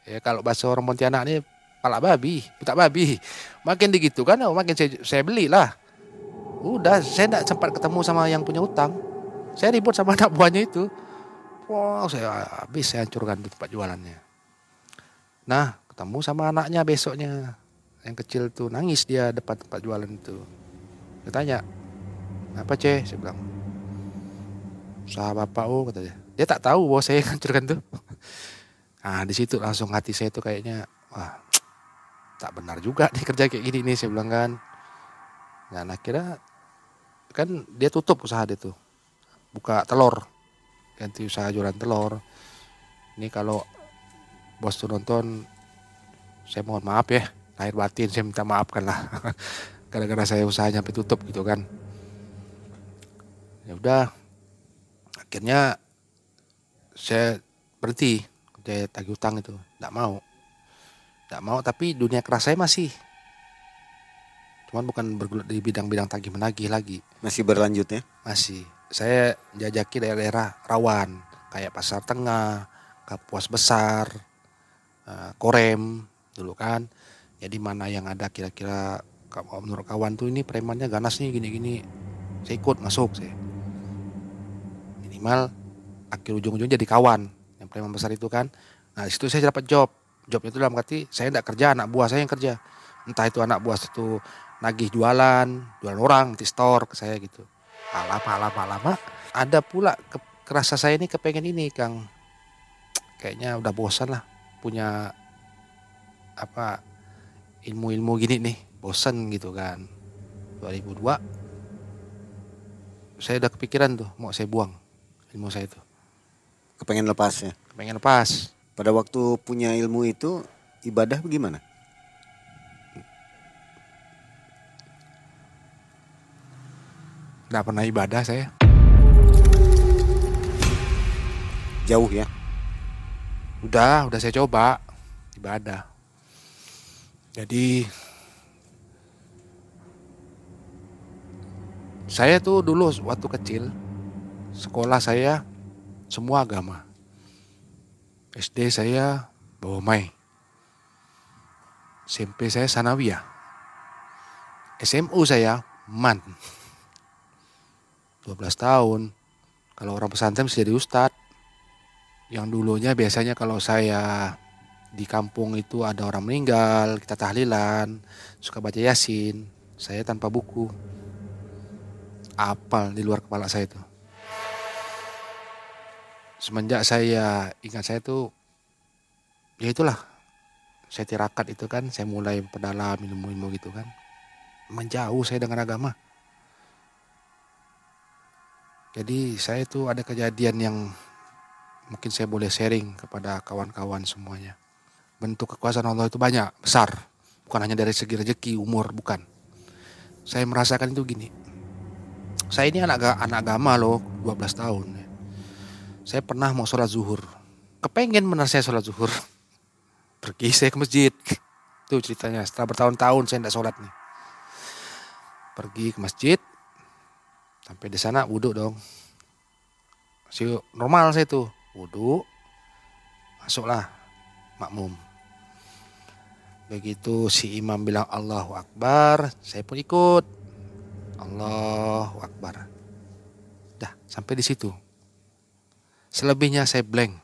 ya kalau bahasa orang Pontianak nih pala babi, putak babi. Makin digitu kan, oh, makin saya, saya belilah. Udah, saya tidak sempat ketemu sama yang punya utang. Saya ribut sama [LAUGHS] anak buahnya itu. Wow, saya habis saya hancurkan tempat jualannya. Nah, ketemu sama anaknya besoknya. Yang kecil tuh nangis dia depan tempat jualan itu. Dia tanya, apa ceh? Saya bilang, usaha bapak oh katanya dia tak tahu bahwa saya [LAUGHS] hancurkan tuh nah di situ langsung hati saya tuh kayaknya wah tak benar juga nih kerja kayak gini nih saya bilang kan dan akhirnya kan dia tutup usaha dia tuh buka telur. Ganti usaha jualan telur. Ini kalau bos tuh nonton saya mohon maaf ya. Lahir batin saya minta maafkan lah. [LAUGHS] Gara-gara saya usahanya sampai tutup gitu kan. Ya udah akhirnya saya berhenti kerja tagih utang itu. Tidak mau. Tidak mau tapi dunia keras saya masih cuman bukan bergelut di bidang-bidang tagih menagih lagi masih berlanjut ya? Masih. Saya jajaki daerah-daerah rawan kayak pasar tengah kapuas besar eh, korem dulu kan. Jadi mana yang ada kira-kira menurut kawan tuh ini premannya ganas nih gini-gini. Saya ikut masuk saya. Minimal akhir ujung-ujungnya jadi kawan yang preman besar itu kan. Nah situ saya dapat job. Jobnya itu dalam arti saya tidak kerja anak buah saya yang kerja. Entah itu anak buah itu nagih jualan jualan orang di store ke saya gitu lama lama lama ada pula ke, kerasa saya ini kepengen ini kang kayaknya udah bosan lah punya apa ilmu-ilmu gini nih bosan gitu kan 2002 saya udah kepikiran tuh mau saya buang ilmu saya itu. Kepengen lepas ya? Kepengen lepas. Pada waktu punya ilmu itu ibadah bagaimana? Nggak pernah ibadah saya. Jauh ya? Udah, udah saya coba ibadah. Jadi saya tuh dulu waktu kecil sekolah saya semua agama. SD saya bawa mai. SMP saya Sanawiyah. SMU saya Man. 12 tahun. Kalau orang pesantren bisa jadi ustadz. Yang dulunya biasanya kalau saya di kampung itu ada orang meninggal, kita tahlilan, suka baca yasin. Saya tanpa buku. Apal di luar kepala saya itu semenjak saya ingat saya tuh ya itulah saya tirakat itu kan saya mulai pendalam ilmu-ilmu gitu kan menjauh saya dengan agama jadi saya itu ada kejadian yang mungkin saya boleh sharing kepada kawan-kawan semuanya. Bentuk kekuasaan Allah itu banyak besar. Bukan hanya dari segi rezeki umur bukan. Saya merasakan itu gini. Saya ini anak anak agama loh 12 tahun. Saya pernah mau sholat zuhur. Kepengen benar saya sholat zuhur. [LAUGHS] Pergi saya ke masjid. Itu ceritanya. Setelah bertahun-tahun saya tidak sholat nih. Pergi ke masjid sampai di sana wudhu dong. Masih normal saya tuh wudhu masuklah makmum. Begitu si imam bilang Allahu Akbar saya pun ikut. Allahu Akbar. Dah sampai di situ. Selebihnya saya blank.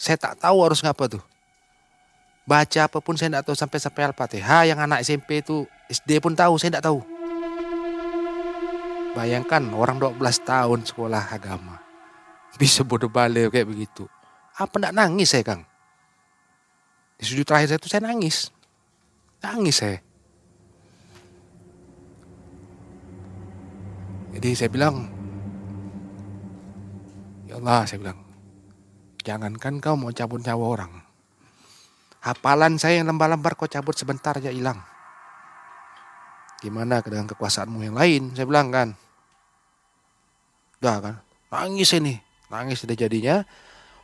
Saya tak tahu harus ngapa tuh. Baca apa pun saya tidak tahu sampai sampai Al-Fatihah. Yang anak SMP itu SD pun tahu saya tidak tahu bayangkan orang 12 tahun sekolah agama bisa bodoh balik kayak begitu apa tidak nangis saya Kang di sujud terakhir saya itu saya nangis nangis saya jadi saya bilang ya Allah saya bilang jangankan kau mau cabut nyawa orang Hafalan saya yang lembar-lembar kau cabut sebentar aja hilang. Gimana dengan kekuasaanmu yang lain? Saya bilang kan. Udah kan. Nangis ini. Nangis sudah jadinya.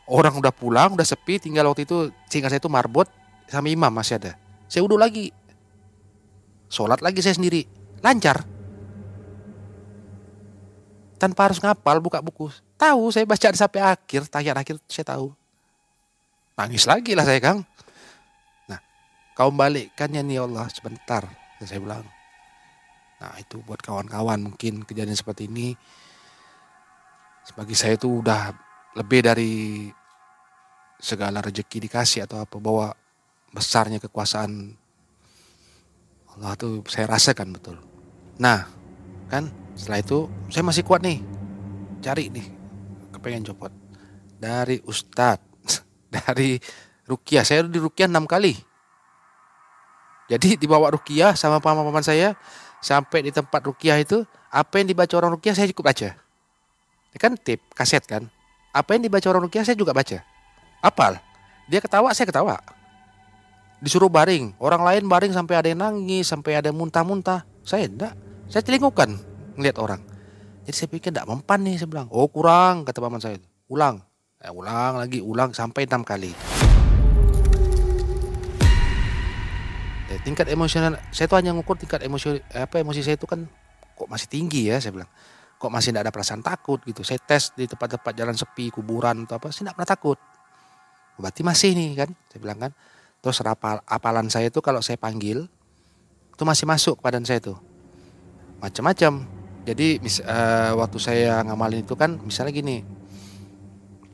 Orang udah pulang, udah sepi. Tinggal waktu itu singkat saya itu marbot sama imam masih ada. Saya udah lagi. Sholat lagi saya sendiri. Lancar. Tanpa harus ngapal buka buku. Tahu saya baca sampai akhir. Tayar akhir saya tahu. Nangis lagi lah saya Kang. Kau balikkannya nih ya Allah sebentar. Saya bilang. Nah itu buat kawan-kawan mungkin kejadian seperti ini. Sebagai saya itu udah lebih dari segala rezeki dikasih atau apa. Bahwa besarnya kekuasaan Allah tuh saya rasakan betul. Nah kan setelah itu saya masih kuat nih. Cari nih. Kepengen copot. Dari Ustadz. [LAUGHS] Dari Rukiah. Saya di Rukiah enam kali jadi dibawa rukiah sama paman-paman saya sampai di tempat rukiah itu apa yang dibaca orang rukiah saya cukup baca. Ini kan tip kaset kan. Apa yang dibaca orang rukiah saya juga baca. Apal. Dia ketawa saya ketawa. Disuruh baring, orang lain baring sampai ada yang nangis, sampai ada muntah-muntah. Saya enggak. Saya celingukan ngeliat orang. Jadi saya pikir enggak mempan nih saya bilang. Oh kurang kata paman saya. Ulang. Eh, ulang lagi, ulang sampai enam kali. ya, tingkat emosional saya tuh hanya ngukur tingkat emosi apa emosi saya itu kan kok masih tinggi ya saya bilang kok masih tidak ada perasaan takut gitu saya tes di tempat-tempat jalan sepi kuburan atau apa saya tidak pernah takut berarti masih nih kan saya bilang kan terus rapal apalan saya itu kalau saya panggil itu masih masuk ke badan saya tuh macam-macam jadi mis, uh, waktu saya ngamalin itu kan misalnya gini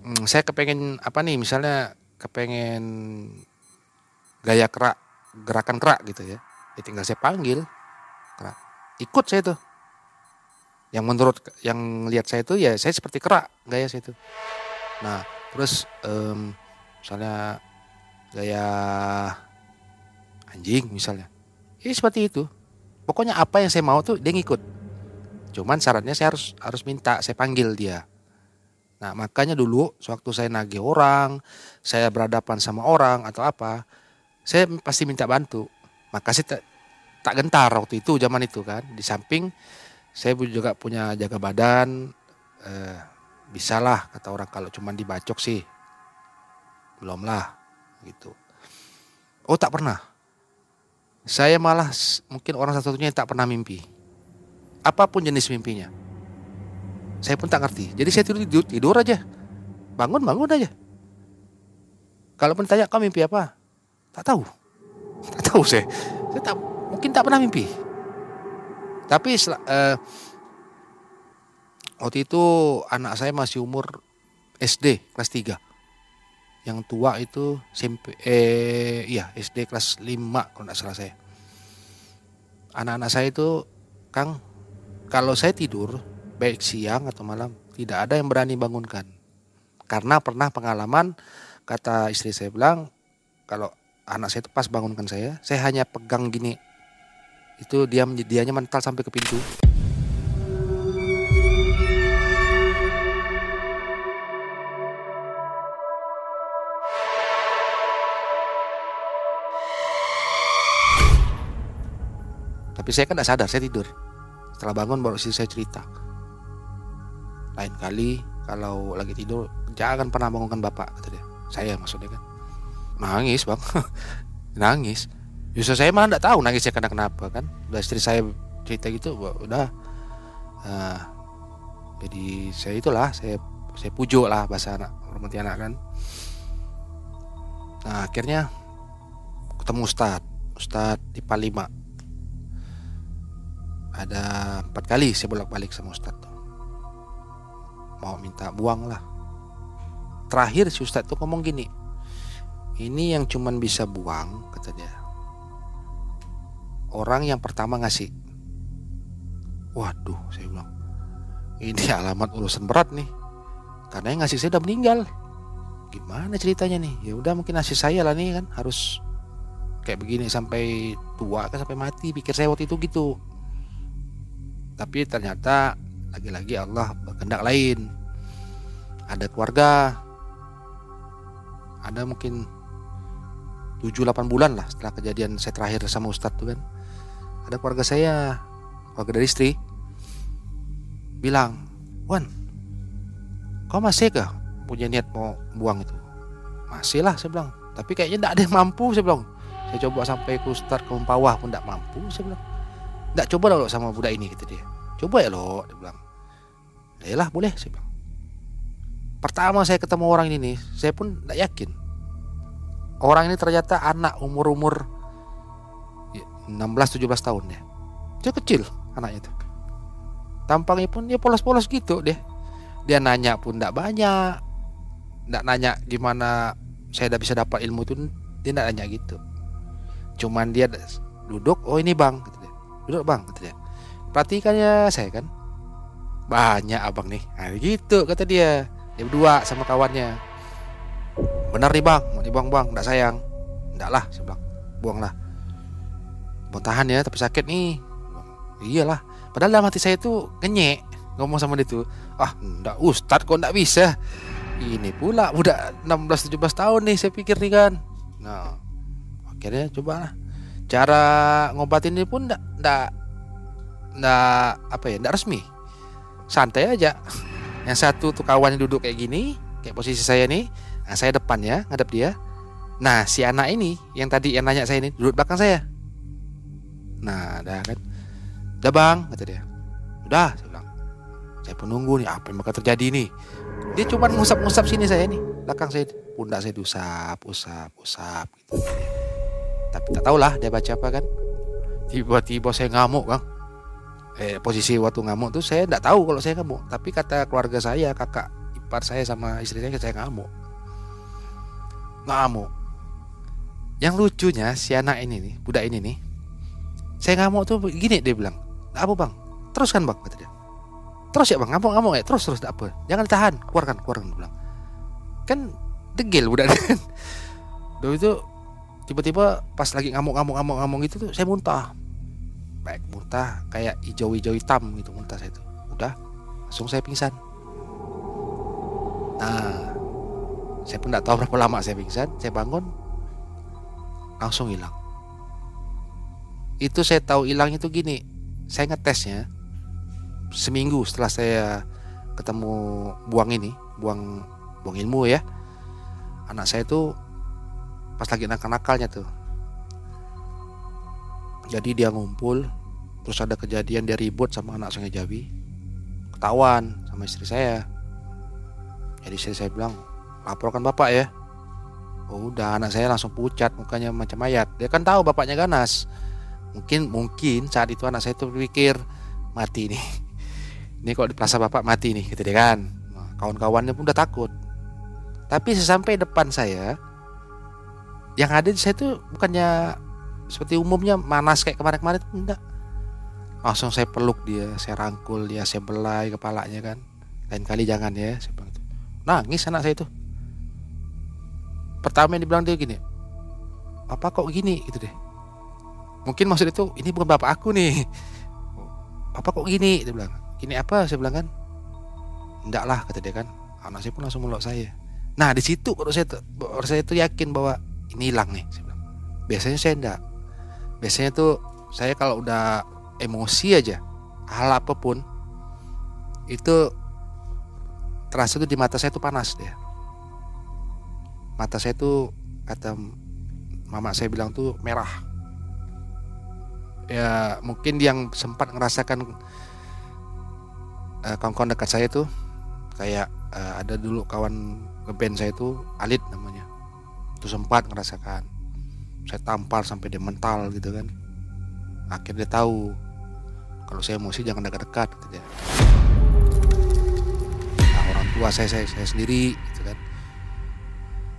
hmm, saya kepengen apa nih misalnya kepengen gaya kerak gerakan kerak gitu ya. Ya tinggal saya panggil kerak. Ikut saya tuh. Yang menurut yang lihat saya itu ya saya seperti kerak gaya saya itu. Nah terus um, misalnya gaya anjing misalnya. Ya seperti itu. Pokoknya apa yang saya mau tuh dia ngikut. Cuman syaratnya saya harus harus minta, saya panggil dia. Nah makanya dulu sewaktu saya nagih orang, saya berhadapan sama orang atau apa, saya pasti minta bantu. Maka saya tak, tak gentar waktu itu zaman itu kan. Di samping saya juga punya jaga badan. Eh, bisalah kata orang kalau cuma dibacok sih. Belum lah gitu. Oh tak pernah. Saya malah mungkin orang satu-satunya yang tak pernah mimpi. Apa pun jenis mimpinya. Saya pun tak ngerti. Jadi saya tidur, tidur, tidur aja. Bangun, bangun aja. Kalau pun tanya kau mimpi apa? Tak tahu. Tak tahu saya. Saya tak mungkin tak pernah mimpi. Tapi uh, waktu itu anak saya masih umur SD kelas 3. Yang tua itu SMP eh iya SD kelas 5 kalau tidak salah saya. Anak-anak saya itu Kang kalau saya tidur baik siang atau malam tidak ada yang berani bangunkan. Karena pernah pengalaman kata istri saya bilang kalau anak saya itu pas bangunkan saya, saya hanya pegang gini. Itu dia dianya mental sampai ke pintu. Tapi saya kan tidak sadar, saya tidur. Setelah bangun baru saya cerita. Lain kali kalau lagi tidur jangan pernah bangunkan bapak kata dia. Saya maksudnya kan. Nangis bang, [LAUGHS] nangis. Justru saya malah tidak tahu nangisnya karena kenapa kan. Udah istri saya cerita gitu, udah. Uh, jadi saya itulah, saya saya pujuk lah bahasa anak hormati anak kan. Nah akhirnya ketemu Ustadz, Ustadz di 5 ada empat kali saya bolak balik sama Ustadz tuh mau minta buang lah terakhir si Ustadz tuh ngomong gini ini yang cuman bisa buang kata dia orang yang pertama ngasih. Waduh saya bilang ini alamat urusan berat nih. Karena yang ngasih saya udah meninggal. Gimana ceritanya nih? Ya udah mungkin ngasih saya lah nih kan. Harus kayak begini sampai tua kan sampai mati pikir saya waktu itu gitu. Tapi ternyata lagi-lagi Allah berkehendak lain. Ada keluarga ada mungkin 7-8 bulan lah setelah kejadian saya terakhir sama Ustadz tuh kan ada keluarga saya keluarga dari istri. Bilang Wan kau masih kah punya niat mau buang itu. Masih lah saya bilang. Tapi kayaknya tidak ada yang mampu saya bilang. Saya coba sampai ke Ustadz ke Mempawah pun tidak mampu saya bilang. Tidak coba lo sama budak ini gitu dia. Coba ya lo dia bilang. Ya lah boleh saya bilang. Pertama saya ketemu orang ini saya pun tidak yakin. Orang ini ternyata anak umur umur 16-17 tahun ya dia kecil anaknya itu tampangnya pun ya polos-polos gitu deh. Dia nanya pun tidak banyak. Tidak nanya gimana saya udah bisa dapat ilmu itu. Dia tidak nanya gitu. Cuman dia duduk oh ini bang gitu dia. Duduk bang gitu dia. Perhatikannya saya kan. Banyak abang nih. Nah, gitu kata dia. Dia berdua sama kawannya. Benar nih bang. Mau dibuang bang nggak sayang. Nggak lah saya bilang. Buanglah mau tahan ya tapi sakit nih. Iyalah padahal dalam hati saya tuh kenyek ngomong sama dia tuh ah ndak ustad kok ndak bisa. Ini pula udah 16-17 tahun nih saya pikir nih kan. Nah akhirnya coba lah. Cara ngobatin ini pun ndak ndak nggak apa ya nggak resmi. Santai aja. Yang satu tuh kawannya duduk kayak gini kayak posisi saya nih. Nah saya depannya ngadep dia. Nah si anak ini yang tadi yang nanya saya ini duduk belakang saya nah dah kan? Udah bang kata dia. Udah saya bilang. Saya penunggu nih apa yang bakal terjadi nih? Dia cuma ngusap-ngusap sini saya nih belakang saya pundak saya diusap usap usap gitu. Tapi tak tahulah dia baca apa kan. Tiba-tiba saya ngamuk bang. Eh, posisi waktu ngamuk tuh saya tidak tahu kalau saya ngamuk. Tapi kata keluarga saya kakak ipar saya sama istri saya saya ngamuk. Ngamuk. Yang lucunya si anak ini nih budak ini nih saya ngamuk tuh gini dia bilang apa bang terus kan bang kata dia. Terus ya bang ngamuk ngamuk ya terus terus apa. Jangan ditahan keluarkan keluarkan dia bilang. Kan degil budak kan itu [LAUGHS] tiba-tiba pas lagi ngamuk ngamuk ngamuk ngamuk gitu tuh saya muntah. Baik muntah kayak hijau-hijau hitam gitu muntah saya itu udah langsung saya pingsan. Nah saya pun tidak tahu berapa lama saya pingsan. Saya bangun langsung hilang itu saya tahu hilang itu gini. Saya ngetesnya seminggu setelah saya ketemu buang ini buang buang ilmu ya. Anak saya tuh pas lagi nakal-nakalnya tuh. Jadi dia ngumpul terus ada kejadian dia ribut sama anak sungai Jawi. Ketahuan sama istri saya. Jadi istri saya bilang laporkan bapak ya. Oh, udah anak saya langsung pucat mukanya macam mayat. Dia kan tahu bapaknya ganas mungkin mungkin saat itu anak saya tuh berpikir mati nih. Ini kok di bapak mati nih gitu deh kan. Nah, kawan-kawannya pun udah takut. Tapi sesampai depan saya yang ada di saya tuh bukannya seperti umumnya manas kayak kemarin-kemarin enggak. Langsung saya peluk dia saya rangkul dia saya belai kepalanya kan. Lain kali jangan ya nangis anak saya itu pertama yang dibilang dia gini apa kok gini? Gitu deh mungkin maksud itu ini bukan bapak aku nih. Apa kok gini? dia bilang. Ini apa? saya bilang kan. Enggak lah kata dia kan. Anak saya pun langsung meluk saya. Nah di situ baru saya baru saya tuh yakin bahwa ini hilang nih saya bilang. Biasanya saya enggak. Biasanya tuh saya kalau udah emosi aja hal apa pun itu terasa tuh di mata saya tuh panas deh mata saya tuh kata mama saya bilang tuh merah ya mungkin yang sempat ngerasakan uh, kawan-kawan dekat saya tuh kayak uh, ada dulu kawan ngeband saya tuh Alit namanya. Tuh sempat ngerasakan. Saya tampar sampai dia mental gitu kan. Akhirnya dia tahu kalau saya emosi jangan dekat-dekat gitu ya. Nah, orang tua saya, saya saya sendiri gitu kan.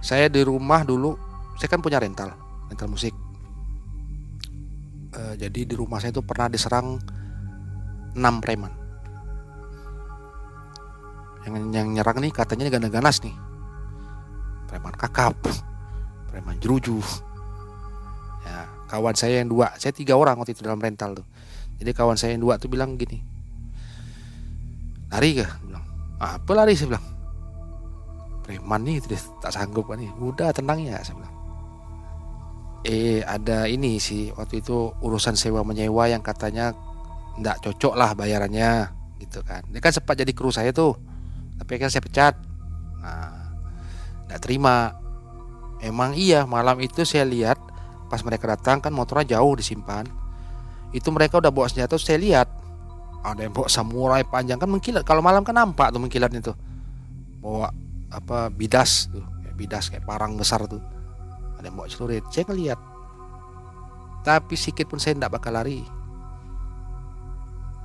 Saya di rumah dulu saya kan punya rental rental musik uh, jadi di rumah saya itu pernah diserang enam preman. Yang yang nyerang nih katanya ganas-ganas nih. Preman kakap preman jeruju. Ya kawan saya yang dua. Saya tiga orang waktu itu dalam rental tuh. Jadi kawan saya yang dua tuh bilang gini. Lari kah bilang apa lari? Saya bilang. Preman nih itu tak sanggup kan nih. Udah tenang ya saya bilang eh ada ini sih waktu itu urusan sewa menyewa yang katanya ndak cocok lah bayarannya gitu kan. Dia kan sempat jadi kru saya tuh tapi kan saya pecat. Nah ndak terima. Emang iya malam itu saya lihat pas mereka datang kan motornya jauh disimpan. Itu mereka udah bawa senjata saya lihat ada yang bawa samurai panjang. Kan mengkilat kalau malam kan nampak tuh mengkilatnya tuh. Bawa apa bidas tuh bidas kayak parang besar tuh ada yang bawa celurit. Saya ngeliat. Tapi sedikit pun saya tidak bakal lari.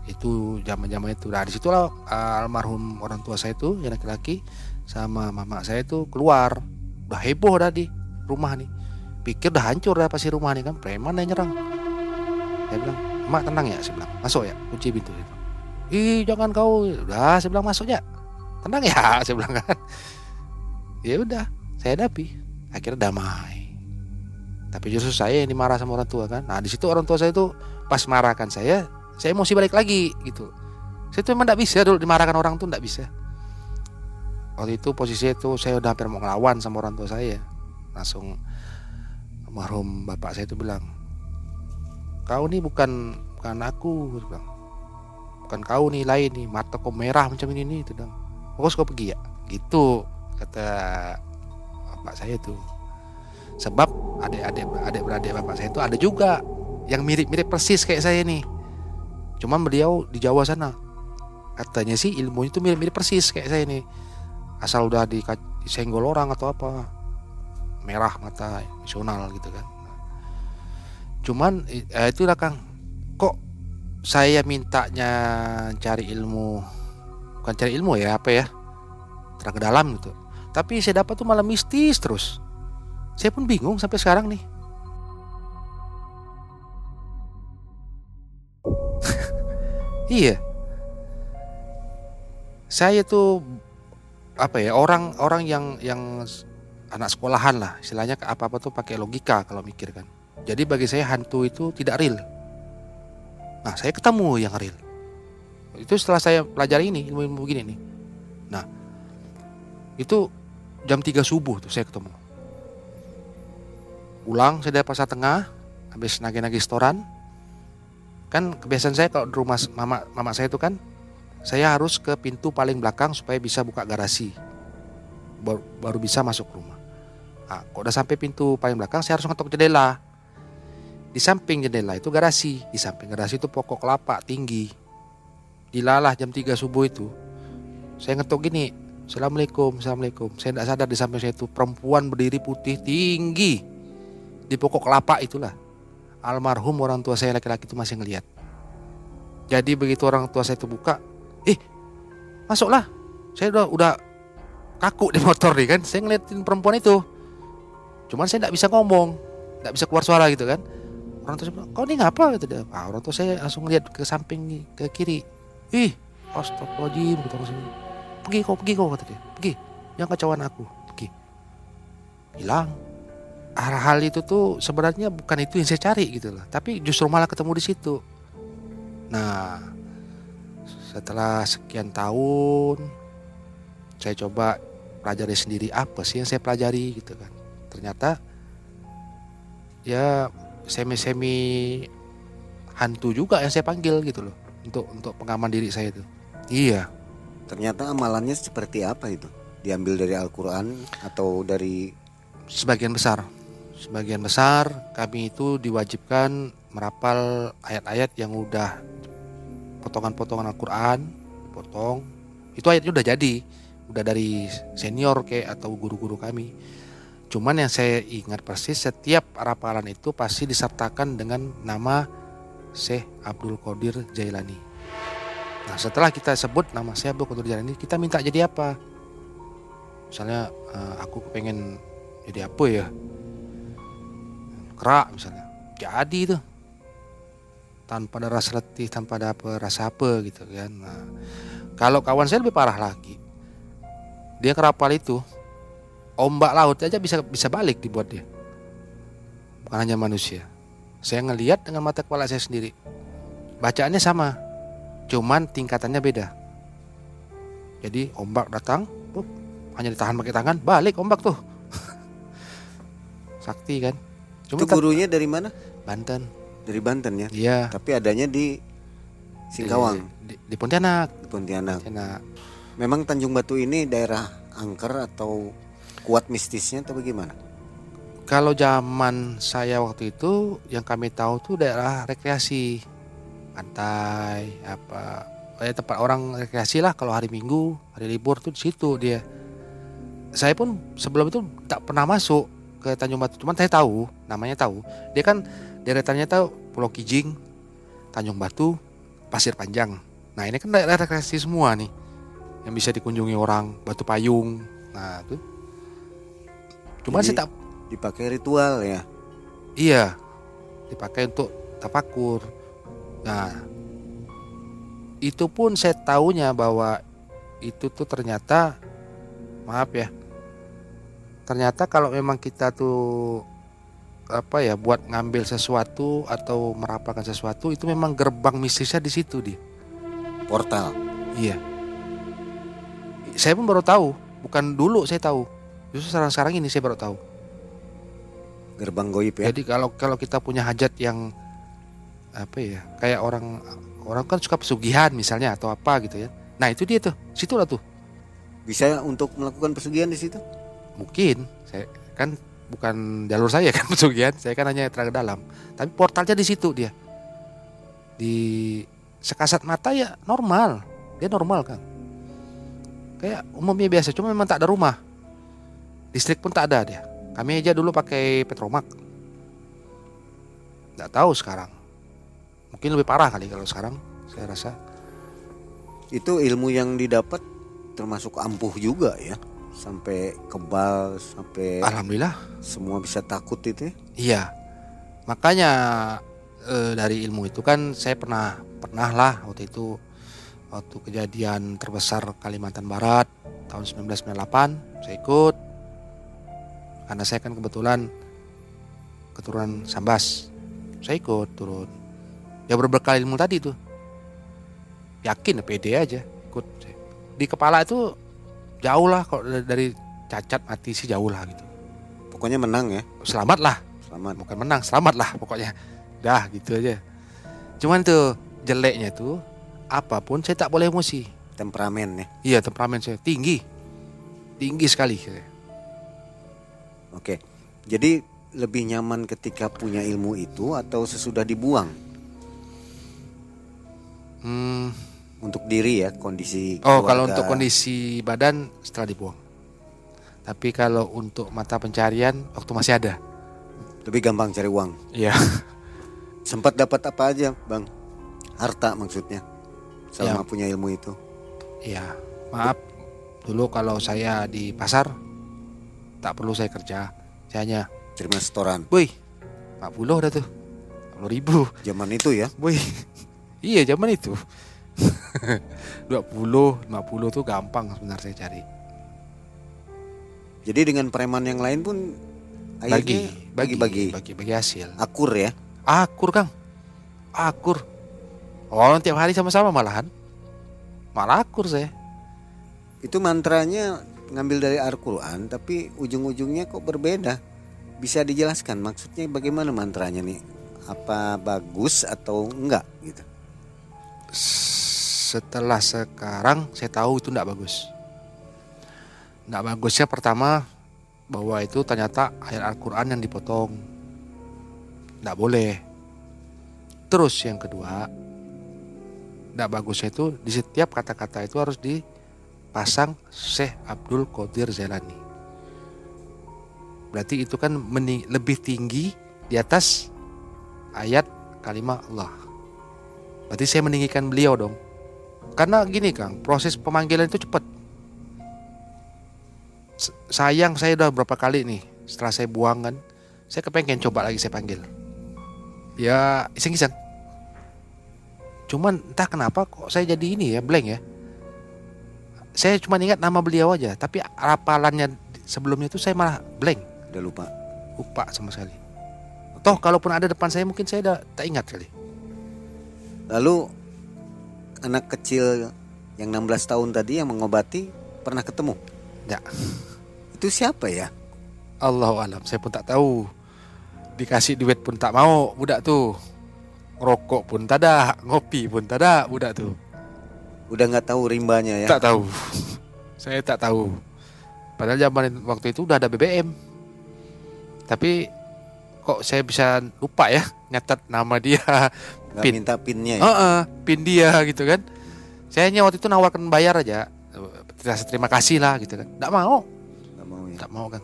Itu zaman zaman itu. Nah di situlah uh, almarhum orang tua saya itu yang laki-laki sama mama saya itu keluar. Udah heboh tadi rumah nih. Pikir udah hancur dah pasti rumah nih kan. Preman yang nyerang. Saya bilang mak tenang ya saya bilang. Masuk ya kunci pintu itu ih jangan kau. Udah saya bilang masuk ya. Tenang ya [LAUGHS] saya bilang kan. Ya udah saya hadapi. Akhirnya damai tapi justru saya yang dimarah sama orang tua kan? Nah di situ orang tua saya itu pas marahkan saya saya emosi balik lagi gitu. Saya tuh memang tidak bisa dulu dimarahkan orang tuh tidak bisa. Waktu itu posisi itu saya udah hampir mau ngelawan sama orang tua saya. Langsung almarhum bapak saya itu bilang kau nih bukan bukan aku bilang. Bukan kau nih lain nih mata kau merah macam ini nih itu dong kau pergi ya? Gitu kata bapak saya tuh sebab adik-adik adik beradik bapak saya itu ada juga yang mirip-mirip persis kayak saya nih. Cuman beliau di Jawa sana. Katanya sih ilmunya itu mirip-mirip persis kayak saya nih. Asal udah disenggol orang atau apa. Merah mata emosional gitu kan. Cuman eh, itu lah Kang. Kok saya mintanya cari ilmu bukan cari ilmu ya apa ya terang ke dalam gitu. Tapi saya dapat tuh malah mistis terus saya pun bingung sampai sekarang nih [LAUGHS] iya saya tuh apa ya orang orang yang yang anak sekolahan lah istilahnya apa apa tuh pakai logika kalau mikir kan jadi bagi saya hantu itu tidak real. Nah, saya ketemu yang real. Itu setelah saya pelajari ini, ilmu-ilmu begini nih. Nah, itu jam 3 subuh tuh saya ketemu. Pulang saya dari pasar tengah, habis nagih-nagih setoran. Kan kebiasaan saya kalau di rumah mama mama saya itu kan saya harus ke pintu paling belakang supaya bisa buka garasi. Baru, baru bisa masuk rumah. Nah, kok udah sampai pintu paling belakang saya harus ngetok jendela. Di samping jendela itu garasi, di samping garasi itu pokok kelapa tinggi. Dilalah jam 3 subuh itu. Saya ngetok gini, Assalamualaikum, Assalamualaikum. Saya tidak sadar di samping saya itu perempuan berdiri putih tinggi. Di pokok kelapa itulah. Almarhum orang tua saya laki-laki itu masih ngelihat. Jadi begitu orang tua saya itu buka, eh masuklah. Saya udah udah kaku di motor nih kan. Saya ngeliatin perempuan itu. Cuman saya tidak bisa ngomong, tidak bisa keluar suara gitu kan orang tua saya bilang kau ini ngapa gitu dia ah, orang tua saya langsung lihat ke samping ke kiri ih astagfirullahaladzim gitu orang pergi kau pergi kau kata dia pergi yang kecauan aku Oke. hilang hal-hal itu tuh sebenarnya bukan itu yang saya cari gitu loh. Tapi justru malah ketemu di situ. Nah setelah sekian tahun saya coba pelajari sendiri apa sih yang saya pelajari gitu kan. Ternyata ya semi-semi hantu juga yang saya panggil gitu loh untuk untuk pengaman diri saya itu. Iya. Ternyata amalannya seperti apa itu? Diambil dari Al-Quran atau dari sebagian besar sebagian besar kami itu diwajibkan merapal ayat-ayat yang udah potongan-potongan Al-Quran potong itu ayatnya udah jadi udah dari senior kayak atau guru-guru kami. Cuman yang saya ingat persis setiap rapalan itu pasti disertakan dengan nama Syekh Abdul Qadir Jailani. Nah setelah kita sebut nama Syekh Abdul Qadir Jailani kita minta jadi apa? Misalnya eh, aku pengen jadi apa ya kerak misalnya. Jadi itu tanpa ada rasa letih tanpa ada apa rasa apa gitu kan. Nah, kalau kawan saya lebih parah lagi. Dia kerapal itu. Ombak laut aja bisa bisa balik dibuat dia. Bukan hanya manusia. Saya ngelihat dengan mata kepala saya sendiri. Bacaannya sama. Cuman tingkatannya beda. Jadi ombak datang hanya ditahan pakai tangan balik ombak tuh. [LAUGHS] Sakti kan itu tet- gurunya dari mana? Banten Dari Banten ya. iya Tapi adanya di Singkawang, di, di Pontianak di Pontianak. Pontianak Memang Tanjung Batu ini daerah angker atau kuat mistisnya atau bagaimana? Kalau zaman saya waktu itu yang kami tahu tuh daerah rekreasi, pantai, apa, kayak tempat orang rekreasi lah. Kalau hari Minggu, hari libur tuh di situ dia. Saya pun sebelum itu tak pernah masuk ke Tanjung Batu, cuman saya tahu, namanya tahu. Dia kan deretannya tahu Pulau Kijing, Tanjung Batu, Pasir Panjang. Nah ini kan daerah rekreasi semua nih, yang bisa dikunjungi orang, Batu Payung. Nah tuh. Cuman Jadi- saya tak Dipakai ritual ya. Iya, dipakai untuk tapakur. Nah, itu pun saya tahunya bahwa itu tuh ternyata, maaf ya, ternyata kalau memang kita tuh apa ya buat ngambil sesuatu atau merapalkan sesuatu itu memang gerbang mistisnya di situ dia. Portal. Iya. Saya pun baru tahu, bukan dulu saya tahu. Justru sekarang sekarang ini saya baru tahu. Gerbang goib ya. Jadi kalau kalau kita punya hajat yang apa ya, kayak orang orang kan suka pesugihan misalnya atau apa gitu ya. Nah itu dia tuh, situ lah tuh. Bisa untuk melakukan pesugihan di situ? Mungkin saya kan bukan jalur saya kan [LAUGHS] pesugihan, saya kan hanya tenaga dalam. Tapi portalnya di situ dia. Di sekasat mata ya normal, dia normal kan. Kayak umumnya biasa, cuma memang tak ada rumah. Listrik pun tak ada dia. Kami aja dulu pakai petromak. Nggak tahu sekarang. Mungkin lebih parah kali kalau sekarang, saya rasa. Itu ilmu yang didapat termasuk ampuh juga ya. Sampai kebal, sampai Alhamdulillah. semua bisa takut itu ya. Iya, makanya eh, dari ilmu itu kan saya pernah pernah lah waktu itu waktu kejadian terbesar Kalimantan Barat tahun 1998 saya ikut. Karena saya kan kebetulan keturunan Sambas. Saya ikut turun. Ya berbekal ilmu tadi tuh. Yakin pede aja ikut. Di kepala itu jauh lah kalau dari- cacat mati sih jauh lah gitu Pokoknya menang ya. selamat lah Selamat. bukan menang selamat lah pokoknya dah gitu aja cuman tuh jeleknya tuh apa pun saya tak boleh emosi Temperamen ya. iya temperamen saya tinggi tinggi sekali saya. Oke. Jadi lebih nyaman ketika punya ilmu itu atau sesudah dibuang hmm, untuk diri ya kondisi oh kalau keluarga. untuk kondisi badan setelah dibuang tapi kalau untuk mata pencarian waktu masih ada lebih gampang cari uang. iya [LAUGHS] Sempat dapat apa aja, Bang? Harta maksudnya. Selama punya ilmu itu. iya maaf dulu kalau saya di pasar tak perlu saya kerja saya hanya Terima setoran. wih 40 udah tuh 40 ribu Zaman itu ya. Wih, [LAUGHS] iya zaman itu. [LAUGHS] 20, 50 tuh gampang sebenarnya saya cari. Jadi dengan preman yang lain pun bagi bagi bagi-bagi. bagi bagi hasil Akur ya. akur kang akur orang tiap hari sama-sama malahan malah akur saya Itu mantranya ngambil dari Al-Qur'an tapi ujung-ujungnya kok berbeda. Bisa dijelaskan maksudnya bagaimana mantranya nih? Apa bagus atau enggak gitu? Setelah sekarang saya tahu itu tidak bagus. Tidak bagusnya pertama bahwa itu ternyata ayat Al-Quran yang dipotong. Tidak boleh. Terus yang kedua tidak bagusnya itu di setiap kata-kata itu harus dipasang Syekh Abdul Qadir Zailani berarti itu kan lebih tinggi di atas ayat kalimat Allah. Berarti saya meninggikan beliau dong karena gini Kang, proses pemanggilan itu cepat. Sayang saya udah berapa kali nih setelah saya buang kan, saya kepengen coba lagi saya panggil. Ya iseng-iseng. Cuman entah kenapa kok saya jadi ini ya blank ya. Saya cuma ingat nama beliau aja, tapi hafalannya sebelumnya itu saya malah blank, Udah lupa. lupa sama sekali. Toh kalaupun ada depan saya mungkin saya udah tak ingat kali. Lalu anak kecil yang 16 tahun tadi yang mengobati pernah ketemu. Ya. Itu siapa ya? Allah alam, saya pun tak tahu. Dikasih duit pun tak mau budak tuh. Ngerokok pun tak ada, ngopi pun tak ada budak tuh. Udah nggak tahu rimbanya ya. Tak tahu. [LAUGHS] saya tak tahu. Padahal zaman waktu itu udah ada BBM. Tapi kok saya bisa lupa ya nyatat nama dia, [LAUGHS] Nggak pin. minta pinnya ya. Heeh, pin dia gitu kan. Saya hanya waktu itu nawarkan bayar aja. Terima kasih lah gitu kan. Tak mau, Nggak mau ya. tak mau kan.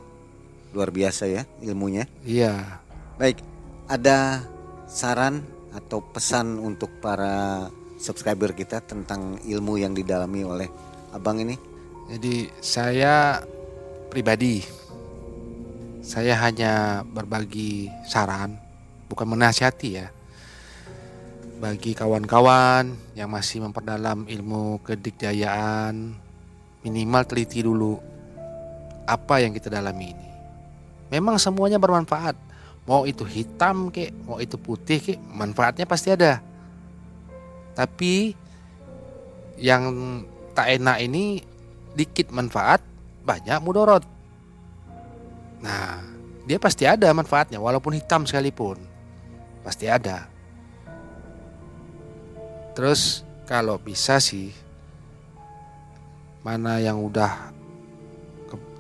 Luar biasa ya ilmunya. Iya. Baik, ada saran atau pesan untuk para subscriber kita tentang ilmu yang didalami oleh abang ini? Jadi saya pribadi saya hanya berbagi saran, bukan menasihati ya. Bagi kawan-kawan yang masih memperdalam ilmu kedikdayaan, minimal teliti dulu apa yang kita dalami ini. Memang semuanya bermanfaat. Mau itu hitam kek, mau itu putih kek, manfaatnya pasti ada. Tapi yang tak enak ini dikit manfaat, banyak mudorot. Nah, dia pasti ada manfaatnya walaupun hitam sekalipun. Pasti ada. Terus kalau bisa sih mana yang udah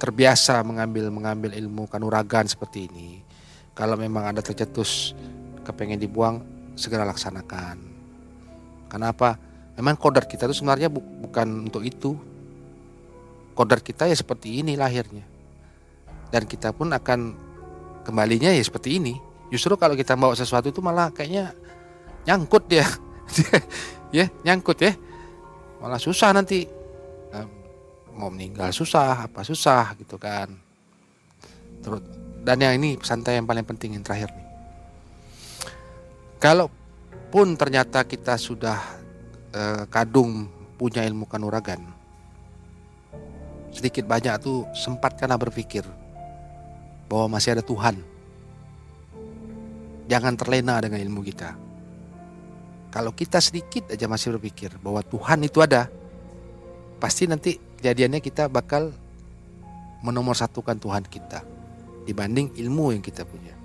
terbiasa mengambil mengambil ilmu kanuragan seperti ini, kalau memang ada tercetus kepengen dibuang segera laksanakan. Kenapa? Memang kodrat kita itu sebenarnya bu- bukan untuk itu. Kodrat kita ya seperti ini lahirnya. Dan kita pun akan kembalinya ya seperti ini. Justru kalau kita bawa sesuatu itu malah kayaknya nyangkut dia. [LAUGHS] ya, nyangkut ya. Malah susah nanti. Mau meninggal susah, apa susah gitu kan. Terus dan yang ini saya yang paling penting yang terakhir nih. Kalaupun ternyata kita sudah eh, kadung punya ilmu kanuragan, sedikit banyak tuh sempatkanlah berpikir bahwa masih ada Tuhan. Jangan terlena dengan ilmu kita. Kalau kita sedikit aja masih berpikir bahwa Tuhan itu ada, pasti nanti kejadiannya kita bakal menomorsatukan Tuhan kita dibanding ilmu yang kita punya.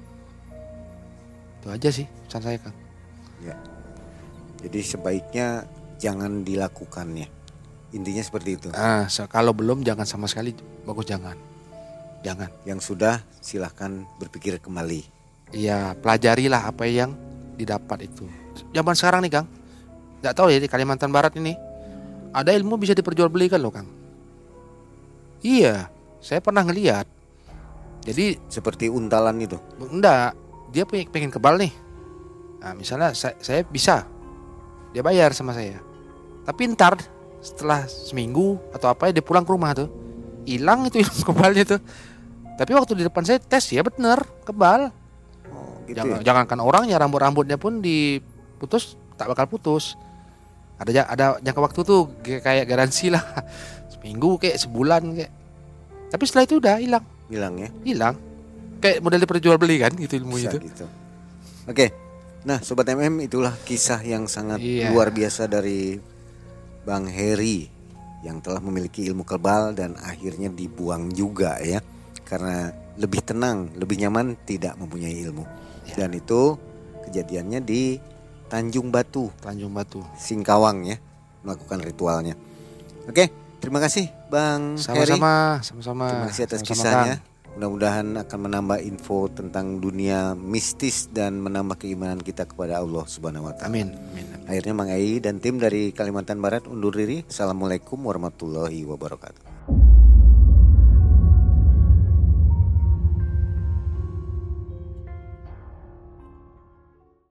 Itu aja sih pesan saya Kang. Jadi sebaiknya jangan dilakukannya. Intinya seperti itu. Ah, kalau belum jangan sama sekali bagus jangan. Jangan. Yang sudah silahkan berpikir kembali. Iya, pelajarilah apa yang didapat itu. Zaman sekarang nih, Kang. Nggak tahu ya di Kalimantan Barat ini. Ada ilmu bisa diperjualbelikan loh, Kang. Iya, saya pernah ngeliat. Jadi, Seperti untalan itu. enggak, dia pengen, pengen kebal nih. Nah, misalnya saya, saya bisa. Dia bayar sama saya. Tapi ntar setelah seminggu atau apa ya dia pulang ke rumah tuh. Hilang itu ilmu [LAUGHS] kebalnya tuh. Tapi waktu di depan saya tes ya bener kebal. Oh, gitu Jangan, ya. jangankan orangnya rambut-rambutnya pun diputus tak bakal putus. Ada ada jangka waktu tuh kayak garansi lah. [LAUGHS] Seminggu kayak sebulan kayak. Tapi setelah itu udah hilang, Bilang ya. hilang. Kayak model perjual beli kan gitu ilmu Bisa itu. gitu. Oke. Nah, sobat MM itulah kisah yang sangat Iya. luar biasa dari Bang Heri yang telah memiliki ilmu kebal dan akhirnya dibuang juga ya. Karena lebih tenang, lebih nyaman tidak mempunyai ilmu. Iya. Dan itu kejadiannya di Tanjung Batu, Tanjung Batu. Singkawang ya, melakukan ritualnya. Oke, terima kasih Bang. Sama-sama, sama-sama. Terima kasih atas Sama-sama, kisahnya. Mudah-mudahan akan menambah info tentang dunia mistis dan menambah keimanan kita kepada Allah Subhanahu wa taala. Amin. Amin. amin. Akhirnya Mang Ai dan tim dari Kalimantan Barat undur diri. Assalamualaikum warahmatullahi wabarakatuh.